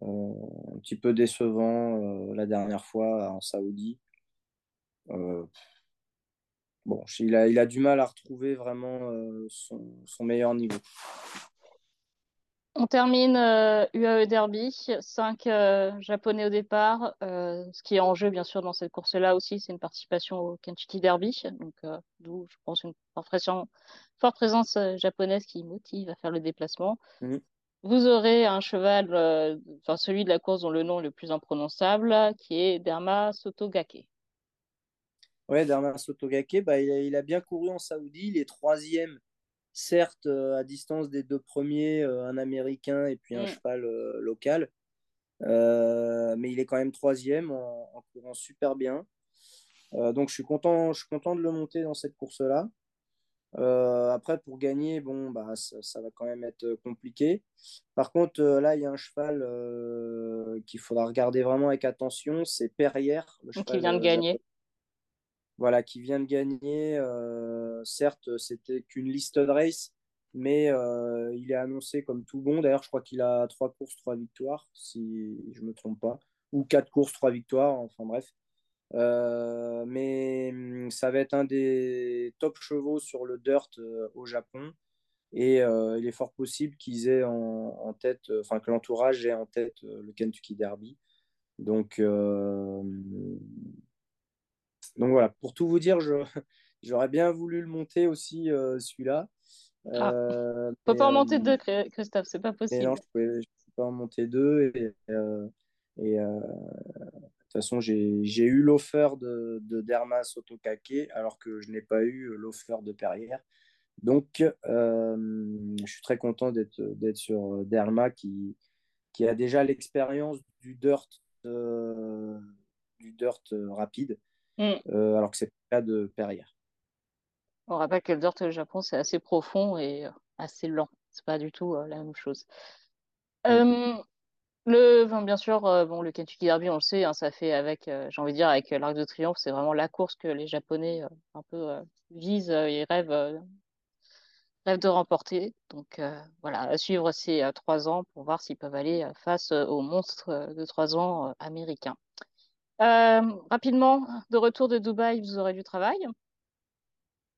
Un petit peu décevant la dernière fois en Saoudi. bon, il a, il a du mal à retrouver vraiment son, son meilleur niveau. On termine UAE euh, Derby, 5 euh, japonais au départ. Euh, ce qui est en jeu, bien sûr, dans cette course-là aussi, c'est une participation au Kentucky Derby. Donc, d'où, je pense, une forte présence japonaise qui motive à faire le déplacement. Mmh. Vous aurez un cheval, enfin celui de la course dont le nom est le plus imprononçable, qui est Derma Sotogake. Ouais, Derma Sotogake, bah, il, a, il, a, bien couru en Saoudi, il est troisième certes euh, à distance des deux premiers, euh, un américain et puis un mm. cheval euh, local. mais il est quand même troisième en, courant super bien. donc je suis content, je suis content de le monter dans cette course-là. Après, pour gagner, bon, bah, ça, va quand même être compliqué. Par contre, là, il y a un cheval qu'il faudra regarder vraiment avec attention. C'est Perrière. Le cheval, qui vient de gagner voilà, qui vient de gagner. Euh, certes, c'était qu'une liste de race, mais euh, il est annoncé comme tout bon. D'ailleurs, je crois qu'il a trois courses, trois victoires, si je ne me trompe pas, ou quatre courses, trois victoires, enfin bref. Euh, mais hum, ça va être un des top chevaux sur le dirt au Japon. Et il est fort possible qu'ils aient en, tête, enfin que l'entourage ait en tête le Kentucky Derby. Donc, donc voilà, pour tout vous dire, <laughs> j'aurais bien voulu le monter aussi, euh, celui-là. Ah. Euh, peut pas en monter deux, Christophe, c'est pas possible. non, je ne peux pas en monter deux. Et, euh, euh, toute façon, j'ai eu l'offer de, de Derma Sotokake, alors que je n'ai pas eu l'offer de Perrière. Donc, je suis très content d'être sur Derma qui, qui a déjà l'expérience du dirt, du dirt rapide. Mm. Euh, alors que c'est pas le cas de Perrière. On rappelle que le dirt au Japon, c'est assez profond et euh, assez lent. C'est pas du tout euh, la même chose. Mm. Le, bien sûr, bon, le Kentucky Derby, on le sait, hein, ça fait avec, j'ai envie de dire, avec l'Arc de Triomphe, c'est vraiment la course que les Japonais un peu visent et rêvent rêvent de remporter. Donc voilà, à suivre ces trois ans pour voir s'ils peuvent aller face aux monstres de trois ans américains. rapidement, de retour de Dubaï, vous aurez du travail.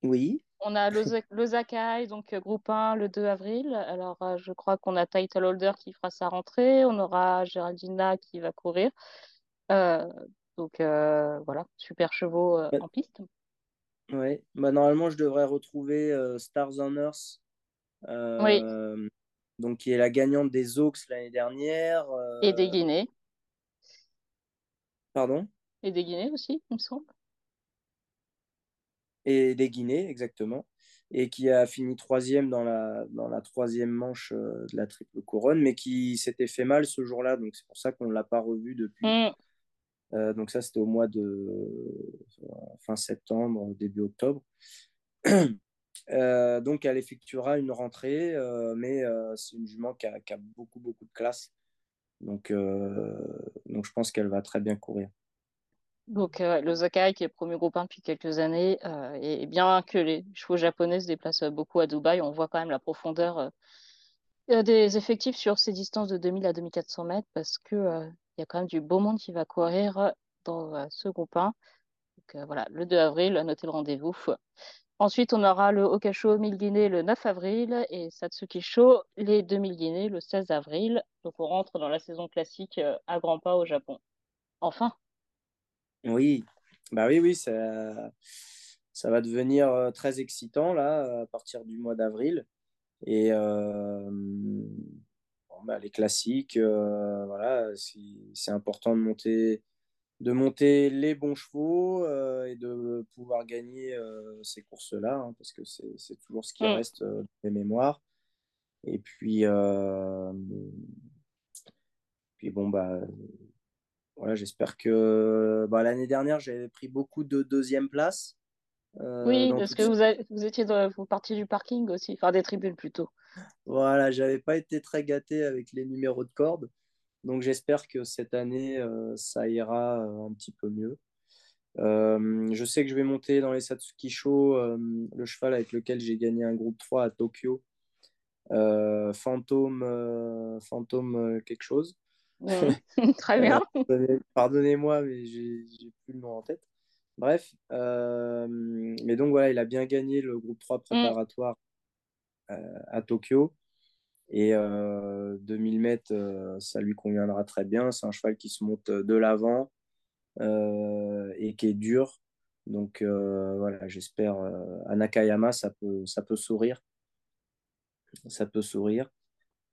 Oui. On a l'Osaka, <laughs> donc groupe 1 le 2 avril. Alors, je crois qu'on a Title Holder qui fera sa rentrée. On aura Géraldina qui va courir. donc, voilà, super chevaux en piste. Oui, bah, normalement, je devrais retrouver Stars on Earth. oui. Donc, qui est la gagnante des Oaks l'année dernière. Et des Guinées. Pardon? Et des Guinées aussi, il me semble et des Guinées, exactement, et qui a fini troisième dans la, dans la troisième manche euh, de la triple couronne, mais qui s'était fait mal ce jour-là, donc c'est pour ça qu'on ne l'a pas revu depuis. Mm. Euh, donc ça, c'était au mois de euh, fin septembre, début octobre. <clears throat> donc elle effectuera une rentrée, mais c'est une jument qui a, qui a, beaucoup, beaucoup de classe. Donc, donc je pense qu'elle va très bien courir. Donc, euh, le Zakai, qui est promu groupe 1 depuis quelques années, euh, et, bien que les chevaux japonais se déplacent beaucoup à Dubaï, on voit quand même la profondeur euh, des effectifs sur ces distances de 2000 à 2400 mètres parce qu'il il y a quand même du beau monde qui va courir dans ce groupe 1. Donc, voilà, le 2 avril, notez le rendez-vous. Ensuite, on aura le Okasho 1000 Guinée le 9 avril et Satsuki Show les 2000 Guinée le 16 avril. Donc, on rentre dans la saison classique à grands pas au Japon. Enfin, oui, bah oui, oui, ça, ça va devenir euh, très excitant là à partir du mois d'avril. Et euh, bah, les classiques, euh, voilà, c'est important de monter, de monter les bons chevaux et de pouvoir gagner ces courses-là, hein, parce que c'est toujours ce qui mm. reste des mémoires. Et puis, puis bon, bah, voilà, j'espère que bah, l'année dernière, j'avais pris beaucoup de deuxième place. Euh, oui, parce que vous, vous étiez dans, vous partiez du parking aussi, enfin des tribunes plutôt. Voilà, j'avais pas été très gâté avec les numéros de corde. Donc j'espère que cette année, euh, ça ira euh, un petit peu mieux. je sais que je vais monter dans les Satsuki Show le cheval avec lequel j'ai gagné un groupe 3 à Tokyo. Fantôme, Fantôme quelque chose. <laughs> Très bien. Pardonnez-moi, mais j'ai plus le nom en tête. Bref, euh, mais donc voilà, il a bien gagné le groupe 3 mm. préparatoire euh, à Tokyo. Et 2000 euh, mètres, ça lui conviendra très bien. C'est un cheval qui se monte de l'avant et qui est dur. Donc voilà, j'espère à Nakayama, ça peut, ça peut sourire. Ça peut sourire.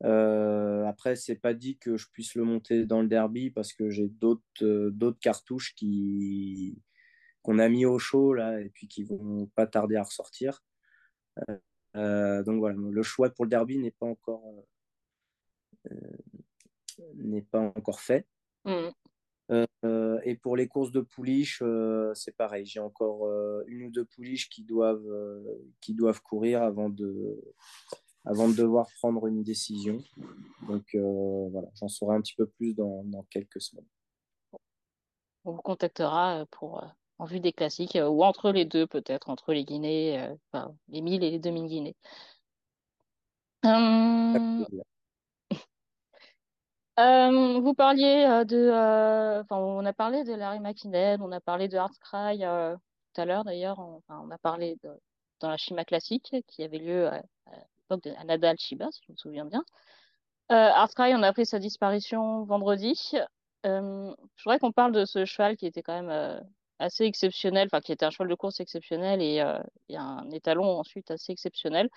Euh, après, c'est pas dit que je puisse le monter dans le derby parce que j'ai d'autres euh, cartouches qui qu'on a mis au chaud là et puis qui vont pas tarder à ressortir. Euh, donc voilà, le choix pour le derby n'est pas encore n'est pas encore fait. Mm. et pour les courses de pouliches, c'est pareil. J'ai encore une ou deux pouliches qui doivent, qui doivent courir avant de, avant de devoir prendre une décision. Donc euh, voilà, j'en saurai un petit peu plus dans, dans, quelques semaines. On vous contactera pour, euh, en vue des classiques, euh, ou entre les deux peut-être, entre les Guinées, enfin, les 1000 et les 2000 Guinées. <laughs> Hum... vous parliez de. Enfin, on a parlé de Larry McKinnon, on a parlé de Cry tout à l'heure d'ailleurs. On, on, a parlé de, dans la Chima classique qui avait lieu de Nadal Shiba, si je me souviens bien. Euh, on a appris sa disparition vendredi. Euh, je voudrais qu'on parle de ce cheval qui était quand même euh, assez exceptionnel, enfin qui était un cheval de course exceptionnel et, euh, un étalon ensuite assez exceptionnel.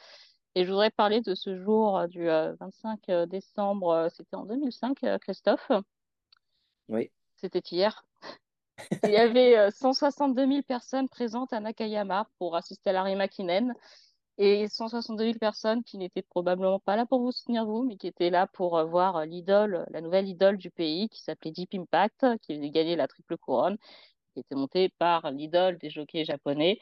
Et je voudrais parler de ce jour du 25 décembre, c'était en 2005, Christophe. Oui. C'était hier. Il y avait 162 000 personnes présentes à Nakayama pour assister à Larry McKinnon et 162 000 personnes qui n'étaient probablement pas là pour vous soutenir vous, mais qui étaient là pour euh, voir euh, l'idole, la nouvelle idole du pays qui s'appelait Deep Impact, qui avait gagné la triple couronne, qui était montée par l'idole des jockeys japonais,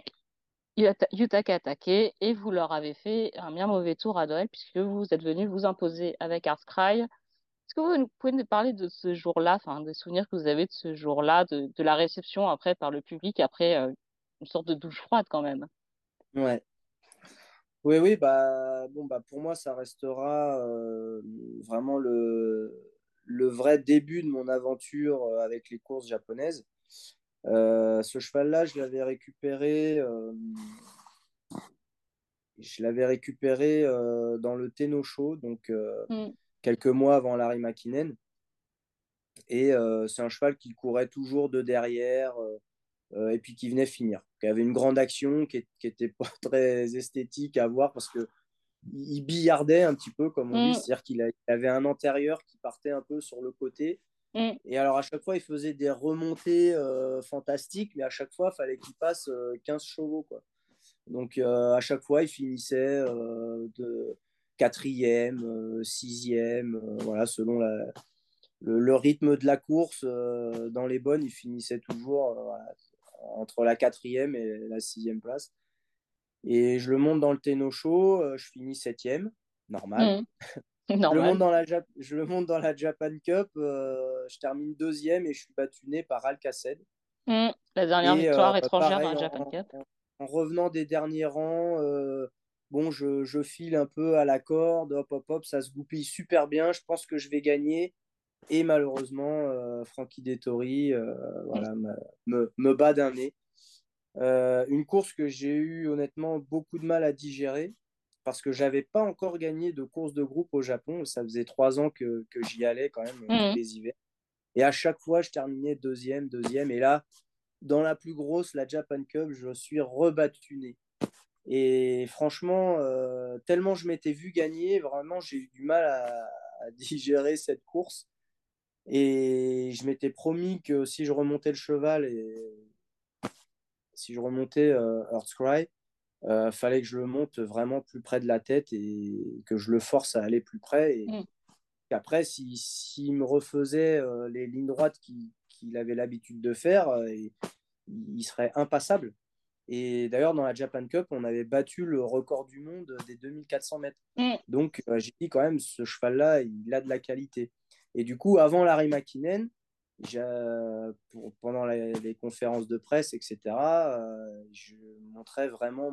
Yutaka Take, et vous leur avez fait un bien mauvais tour à Noël puisque vous êtes venu vous imposer avec Cry. Est-ce que vous pouvez nous parler de ce jour-là, enfin des souvenirs que vous avez de ce jour-là, de, la réception après par le public, après euh, une sorte de douche froide quand même? Ouais, Oui, oui, bah, bon, bah, pour moi, ça restera vraiment le, le vrai début de mon aventure avec les courses japonaises. ce cheval-là, je l'avais récupéré je l'avais récupéré euh, dans le Tenno Show, donc euh, mm. quelques mois avant Larry McKinnon. Et euh, c'est un cheval qui courait toujours de derrière et puis qui venait finir. Qui avait une grande action, qui n'était pas <laughs> très esthétique à voir parce que il billardait un petit peu, comme on dit, mm. c'est-à-dire qu'il avait un antérieur qui partait un peu sur le côté. Mm. Et alors, à chaque fois, il faisait des remontées fantastiques, mais à chaque fois, il fallait qu'il passe 15 chevaux. Quoi. Donc euh, à chaque fois, il finissait euh, de quatrième, euh, sixième, voilà, selon le, rythme de la course. dans les bonnes, il finissait toujours entre la quatrième et la sixième place. Et je le monte dans le Tenno Show, je finis septième, normal. Mmh. <laughs> <laughs> normal. je, le monte dans la je le monte dans la Japan Cup, je termine deuxième et je suis battu par Alcaced. Mmh. La dernière victoire étrangère dans la Japan Cup en revenant des derniers rangs, euh, bon, je, file un peu à la corde, hop, hop, hop, ça se goupille super bien. Je pense que je vais gagner. Et malheureusement, euh, Frankie Dettori euh, voilà, me, me, bat d'un nez. une course que j'ai eu honnêtement beaucoup de mal à digérer parce que j'avais pas encore gagné de course de groupe au Japon. Ça faisait trois ans que, j'y allais quand même mmh. les hivers. Et à chaque fois, je terminais deuxième, deuxième. Et là, dans la plus grosse, la Japan Cup, je suis rebattu Et franchement, euh, tellement je m'étais vu gagner, vraiment, j'ai eu du mal à, <laughs> digérer cette course. Et je m'étais promis que si je remontais le cheval et si je remontais euh, Earth's euh, fallait que je le monte vraiment plus près de la tête et que je le force à aller plus près. Et mm. après, s'il si, me refaisait euh, les lignes droites qui, qu'il avait l'habitude de faire, euh, il serait impassable. Et d'ailleurs, dans la Japan Cup, on avait battu le record du monde des 2400 mètres. Mm. Donc, euh, j'ai dit quand même, ce cheval-là, il a de la qualité. Et du coup, avant Larry McKinnon, pendant les, conférences de presse, etc., euh, je montrais vraiment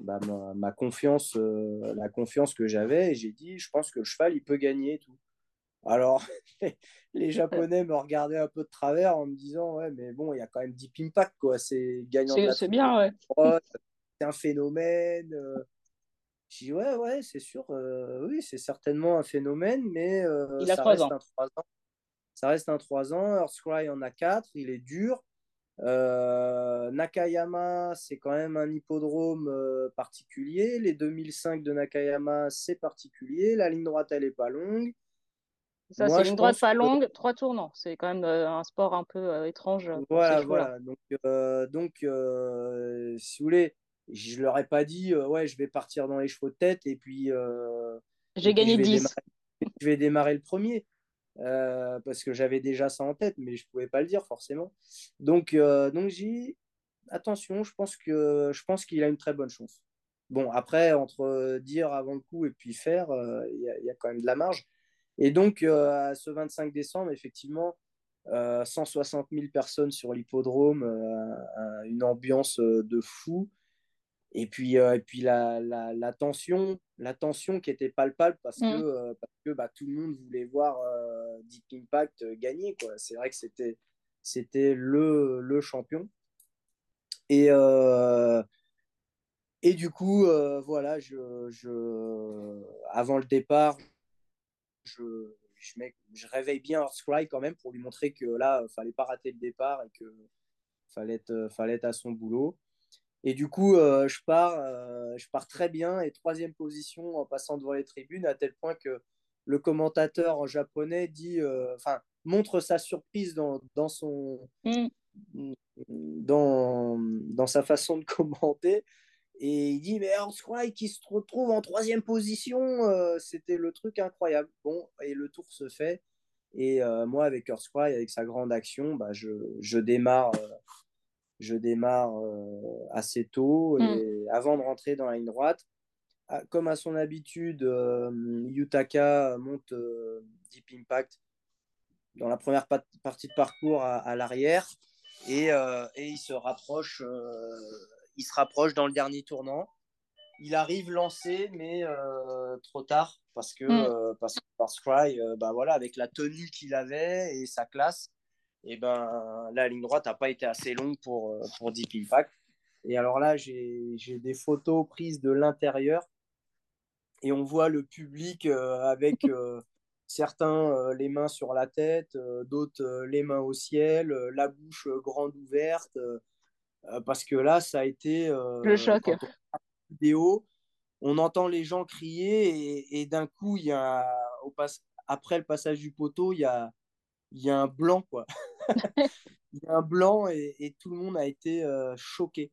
bah, ma, confiance, la confiance que j'avais. Et j'ai dit, je pense que le cheval, il peut gagner. Tout. Alors, <laughs> les Japonais me regardaient un peu de travers en me disant Ouais, mais bon, il y a quand même Deep Impact, quoi. C'est gagnant. C'est bien, ouais. C'est un phénomène. Euh. Ouais, ouais, c'est sûr. Euh, oui, c'est certainement un phénomène, mais euh, il a ça, reste ans. Un 3 ans. ça reste un 3 ans. Earthcry en a 4. Il est dur. Nakayama, c'est quand même un hippodrome particulier. Les 2005 de Nakayama, c'est particulier. La ligne droite, elle n'est pas longue. Ça, c'est une droite pas longue, trois tournants. C'est quand même euh, un sport un peu euh, étrange. Voilà, voilà. Donc, euh, donc si vous voulez, je leur ai pas dit, ouais, je vais partir dans les chevaux de tête et puis. J'ai gagné 10. je vais démarrer le premier. parce que j'avais déjà ça en tête, mais je pouvais pas le dire forcément. Donc, donc j'ai attention, je pense que je pense qu'il a une très bonne chance. Bon, après, entre dire avant le coup et puis faire, il y, y, a quand même de la marge. Et donc, euh, à ce 25 décembre, effectivement, 160 euh, 000 personnes sur l'hippodrome, euh, une ambiance de fou. Et puis, et puis la, la, tension, la tension qui était palpable parce que, parce que bah, tout le monde voulait voir Deep Impact gagner. C'est vrai que c'était, c'était le, le champion. Et, et du coup, voilà, je, je, avant le départ, je, je, réveille bien Earthcry quand même pour lui montrer que là, il fallait pas rater le départ et que fallait être, fallait être à son boulot. Et du coup, euh, je, pars, euh, je pars très bien et troisième position en passant devant les tribunes, à tel point que le commentateur en japonais dit, euh, enfin, montre sa surprise dans, dans son, mm. dans, dans sa façon de <laughs> commenter. Et il dit, mais Earthquake qui se retrouve en troisième position, euh, c'était le truc incroyable. Bon, et le tour se fait. Et euh, moi, avec Earthquake, avec sa grande action, bah, je, je démarre, euh, je démarre assez tôt. Mm. Et avant de rentrer dans la ligne droite, ah, comme à son habitude, Yutaka monte Deep Impact dans la première partie de parcours à, à l'arrière. Et, et, il se rapproche il se rapproche dans le dernier tournant. il arrive lancé, mais trop tard parce que, mm. parce que Cry, bah voilà, avec la tenue qu'il avait et sa classe, et ben la ligne droite n'a pas été assez longue pour, pour Deep Impact. Et alors là, j'ai des photos prises de l'intérieur et on voit le public avec certains les mains sur la tête, d'autres les mains au ciel, la bouche grande ouverte, parce que là, ça a été le choc. Vidéo, on entend les gens crier et, d'un coup, il y a, au après le passage du poteau, il y a, il y a un blanc, quoi. <laughs> il y a un blanc et, tout le monde a été choqué.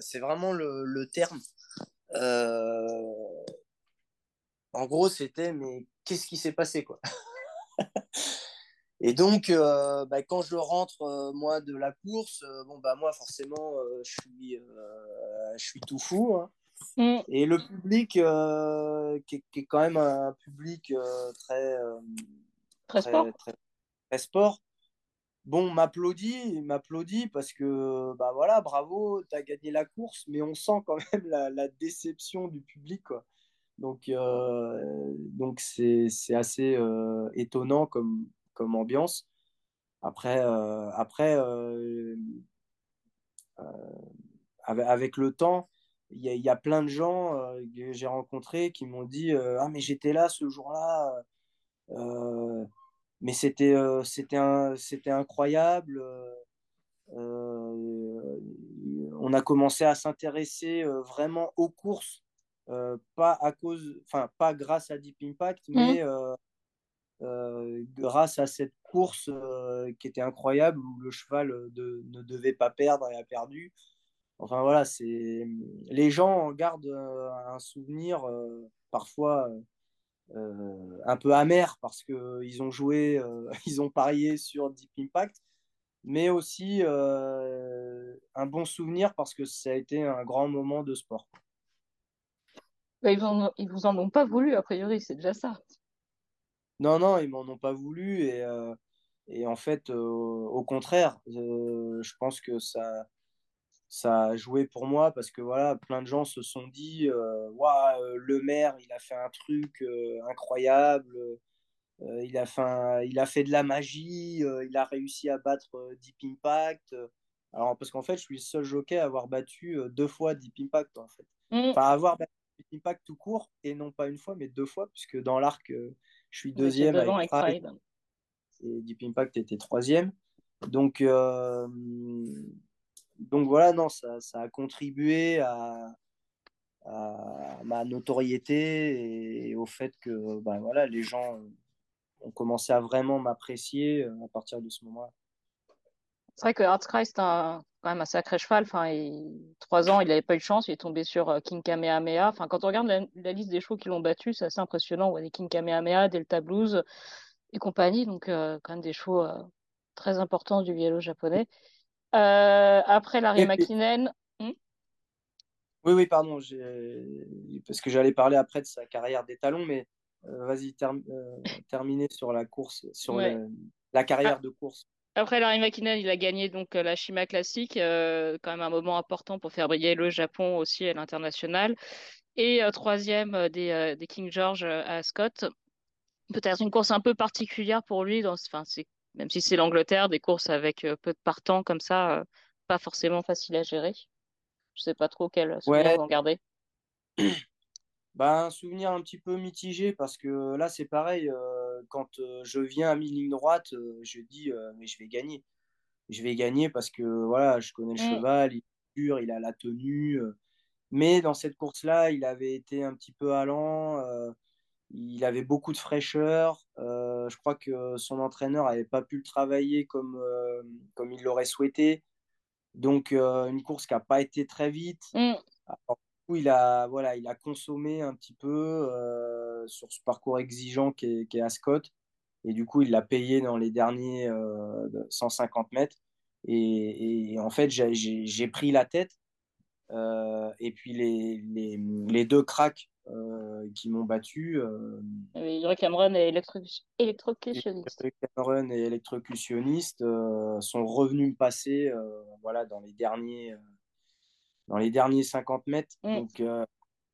c'est vraiment le, le terme. En gros, c'était mais qu'est-ce qui s'est passé quoi? <laughs> Et donc, euh, bah, quand je rentre euh, moi de la course, euh, bon bah moi forcément, je suis, je suis tout fou. Hein. Mm. Et le public, qui est, quand même un public très, très, sport? Très, sport, bon, m'applaudit, m'applaudit parce que bah voilà, bravo, tu as gagné la course, mais on sent quand même la, la déception du public quoi. Donc, euh, donc c'est, assez euh, étonnant comme, comme ambiance. Après, euh, après avec, le temps, il y, y, a plein de gens que j'ai rencontrés qui m'ont dit Ah, mais j'étais là ce jour-là, mais c'était, c'était, c'était incroyable. on a commencé à s'intéresser vraiment aux courses euh, pas à cause, enfin pas grâce à Deep Impact, mm. mais euh, euh, grâce à cette course qui était incroyable où le cheval ne devait pas perdre et a perdu. Enfin voilà, c'est les gens en gardent un souvenir parfois un peu amer parce que ils ont joué, <laughs> ils ont parié sur Deep Impact, mais aussi un bon souvenir parce que ça a été un grand moment de sport. Bah, ils, ils vous en ont pas voulu, a priori, c'est déjà ça. Non, non, ils m'en ont pas voulu. Et, euh, et en fait, euh, au contraire, euh, je pense que ça, ça a joué pour moi parce que voilà, plein de gens se sont dit waouh, le maire, il a fait un truc incroyable. il, a fait il a fait de la magie, il a réussi à battre Deep Impact. Alors, parce qu'en fait, je suis le seul jockey à avoir battu deux fois Deep Impact, en fait. Mmh. Enfin, avoir battu Impact tout court, et non pas une fois, mais deux fois, puisque dans l'arc, euh, je suis deuxième avec, et Deep Impact était troisième. Donc, euh, donc voilà, non, ça, a contribué à, ma notoriété et au fait que ben voilà, les gens ont commencé à vraiment m'apprécier euh, à partir de ce moment-là. C'est vrai que Heartcry, c'est un, quand même un sacré cheval. Enfin, trois ans, il n'avait pas eu de chance. Il est tombé sur euh, King Kamehameha. Enfin, quand on regarde la, liste des chevaux qui l'ont battu, c'est assez impressionnant. On voit des King Kamehameha, Delta Blues et compagnie. Donc, euh, quand même des euh, très importants du vélo japonais. Après, Larry McKinnon. Hmm? Oui, oui, pardon. Parce que j'allais parler après de sa carrière des talons, mais vas-y, terminer sur la course, sur la, carrière ah. de course. Après, Larry McKinnon, il a gagné donc euh, la Shima Classic, euh, quand même un moment important pour faire briller le Japon aussi à l'international. Et euh, troisième des, des, King George à Scott. Peut-être une course un peu particulière pour lui, dans, enfin, même si c'est l'Angleterre, des courses avec peu de partants comme ça, pas forcément facile à gérer. Je sais pas trop quel souvenir ouais. vous en gardez. <clears throat> Bah, un souvenir un petit peu mitigé parce que là, c'est pareil. Euh, quand euh, je viens à mi-ligne droite, euh, je dis, mais je vais gagner. Je vais gagner parce que voilà, je connais le mm. cheval, il est dur, il a la tenue. mais dans cette course-là, il avait été un petit peu allant. Il avait beaucoup de fraîcheur. je crois que son entraîneur n'avait pas pu le travailler comme, comme il l'aurait souhaité. Donc, une course qui n'a pas été très vite. Mm il a, voilà, il a consommé un petit peu euh, sur ce parcours exigeant qui est, à Scott. Et du coup, il l'a payé dans les derniers 150 euh, mètres. Et, en fait, j'ai pris la tête. Euh, et puis les, les, les deux cracks qui m'ont battu. Euh, Cameron et électrocutionniste. Cameron et électrocutionniste sont revenus me passer voilà, dans les derniers dans les derniers 50 mètres. Mm. Donc,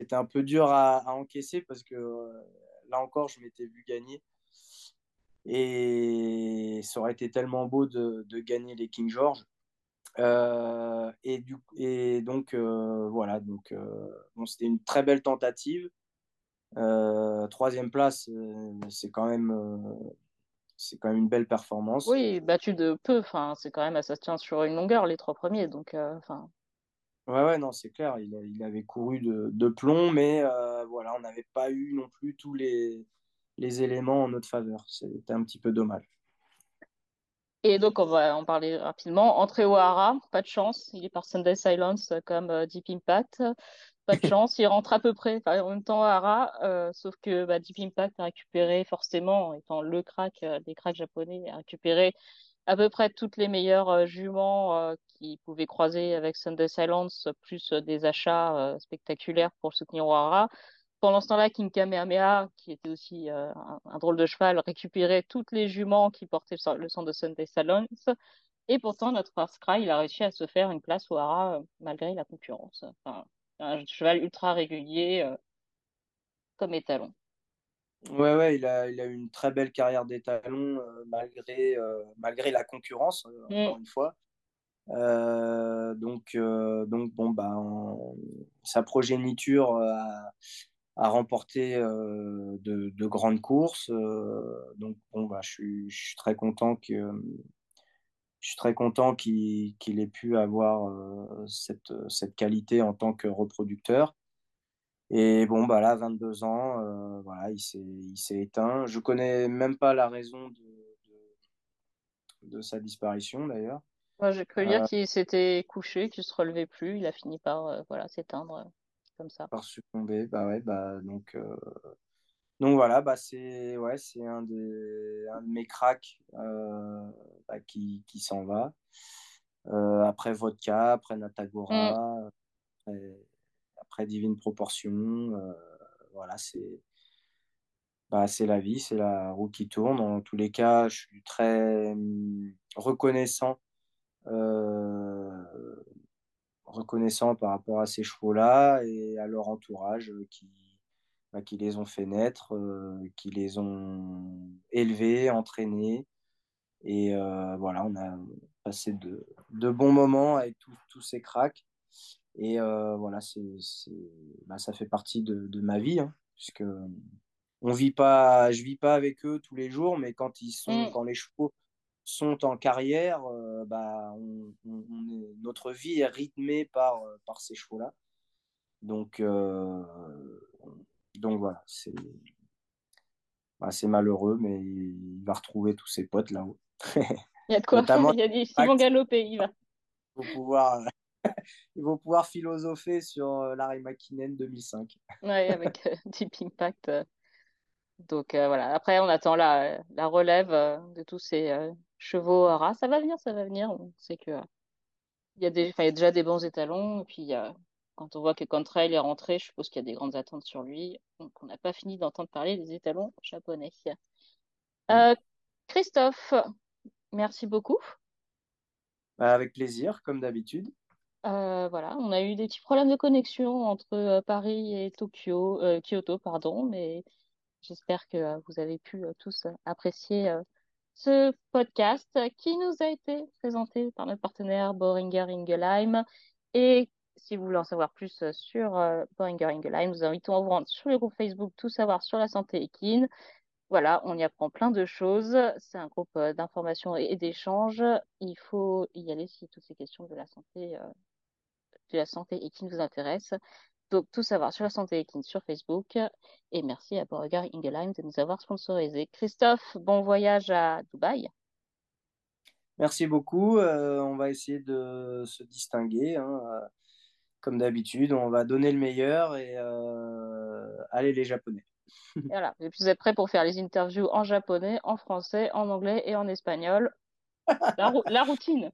c'était un peu dur à, encaisser parce que là encore, je m'étais vu gagner. Et ça aurait été tellement beau de, de gagner les King George. Et, du, et donc, voilà, donc, bon, c'était une très belle tentative. troisième place, c'est quand même c'est quand même une belle performance. Oui, battu de peu. Enfin, c'est quand même, ça se tient sur une longueur les trois premiers, donc euh, enfin. ouais, ouais, non, c'est clair. Il, il, avait couru de, de plomb, mais euh, voilà, on n'avait pas eu non plus tous les, les éléments en notre faveur. C'était un petit peu dommage. Et donc, on va en parler rapidement. Entrée au Hara, pas de chance. Il est par Sunday Silence comme euh, Deep Impact pas de <laughs> chance, il rentre à peu près en même temps à Hara, euh, sauf que bah, Deep Impact a récupéré forcément, étant le crack euh, des cracks japonais, a récupéré à peu près toutes les meilleures euh, juments qui pouvaient croiser avec Sunday Silence, plus des achats spectaculaires pour soutenir O'Hara. Pendant ce temps-là, King Kamehameha, qui était aussi un, un, drôle de cheval, récupérait toutes les juments qui portaient le sang de Sunday Silence. Et pourtant, notre Far Cry, il a réussi à se faire une place au Hara malgré la concurrence. Enfin, un cheval ultra régulier euh, comme étalon. Ouais, ouais, il a, il a eu une très belle carrière d'étalon euh, malgré, euh, malgré la concurrence, encore mm. une fois. donc, donc, bon, bah, sa progéniture a, a remporté de, de, grandes courses. donc, bon, bah, je, suis, je suis très content que, je suis très content qu'il ait pu avoir euh, cette, cette, qualité en tant que reproducteur. Et bon, bah là, 22 ans, voilà, il s'est éteint. Je connais même pas la raison de, de, sa disparition, d'ailleurs. Moi, j'ai cru dire euh, qu'il s'était couché, qu'il se relevait plus. Il a fini par voilà, s'éteindre comme ça. Par succomber, bah ouais, bah donc donc voilà, bah c'est ouais, c'est un, de, un de mes cracks euh, bah, qui, qui s'en va. Euh, après Vodka, après Natagora, mm. après, Divine Proportion. Euh, voilà, c'est bah, c'est la vie, c'est la roue qui tourne. En tous les cas, je suis très hum, reconnaissant reconnaissant par rapport à ces chevaux-là et à leur entourage qui, bah, qui les ont fait naître, euh, qui les ont élevés, entraînés. Et euh, voilà, on a passé de, de bons moments avec tous ces cracks. Et euh, voilà, c'est, bah, ça fait partie de, de ma vie, hein, puisque on vit pas, je vis pas avec eux tous les jours, mais quand ils sont, mm. quand les chevaux sont en carrière, bah, on, notre vie est rythmée par, par ces chevaux-là. Donc, donc voilà, c'est bah, malheureux, mais il va retrouver tous ses potes là-haut. <laughs> Il y a de quoi Il y a des Simon Galopé, il va. Ils vont pouvoir, <laughs> ils vont pouvoir philosopher sur euh, Larry McKinnon 2005. Oui, avec euh, Deep Impact. Euh. Donc voilà, après on attend la, la relève de tous ces chevaux rares. Ça va venir, ça va venir. On sait que il y, a des, il y a déjà des bons étalons, et puis il y a quand on voit que Contrail est rentré, je suppose qu'il y a des grandes attentes sur lui. Donc, on n'a pas fini d'entendre parler des étalons japonais. Euh, Christophe, merci beaucoup. Bah, avec plaisir, comme d'habitude. Euh, voilà, on a eu des petits problèmes de connexion entre euh, Paris et Tokyo, Kyoto, pardon, mais j'espère que vous avez pu tous apprécier ce podcast qui nous a été présenté par notre partenaire Boringer Ingelheim et si vous voulez en savoir plus euh, sur euh, Boehringer Ingelheim, nous invitons à vous rendre sur le groupe Facebook Tout savoir sur la santé équine. Voilà, on y apprend plein de choses. C'est un groupe euh, d'information et d'échanges. Il faut y aller si toutes ces questions de la santé, de la santé équine vous intéressent. Donc, tout savoir sur la santé équine sur Facebook. Et merci à Boehringer Ingelheim de nous avoir sponsorisé. Christophe, bon voyage à Dubaï. Merci beaucoup. on va essayer de se distinguer. Hein comme d'habitude, on va donner le meilleur et euh, allez les Japonais. <laughs> voilà, et puis vous êtes prêts pour faire les interviews en japonais, en français, en anglais et en espagnol? <laughs> La, routine.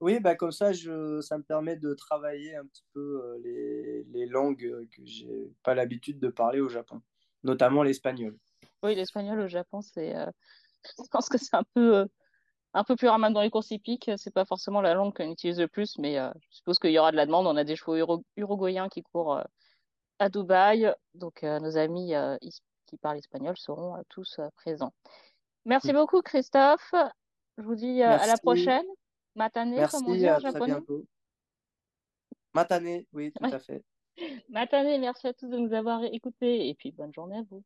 Oui, bah comme ça, je, ça me permet de travailler un petit peu euh, les, les langues que j'ai pas l'habitude de parler au Japon, notamment l'espagnol. Oui, l'espagnol au Japon, c'est, euh, <laughs> je pense que c'est un peu un peu plus ramasse dans les courses hippiques. C'est pas forcément la langue qu'on utilise le plus, mais je suppose qu'il y aura de la demande. On a des chevaux uruguayens qui courent à Dubaï, donc nos amis qui parlent espagnol seront tous présents. Merci beaucoup, Christophe. Je vous dis à la prochaine. Matane, Merci, comme on dit en japonais. Matane, oui, tout <laughs> à fait. Matane, merci à tous de nous avoir écoutés et puis bonne journée à vous.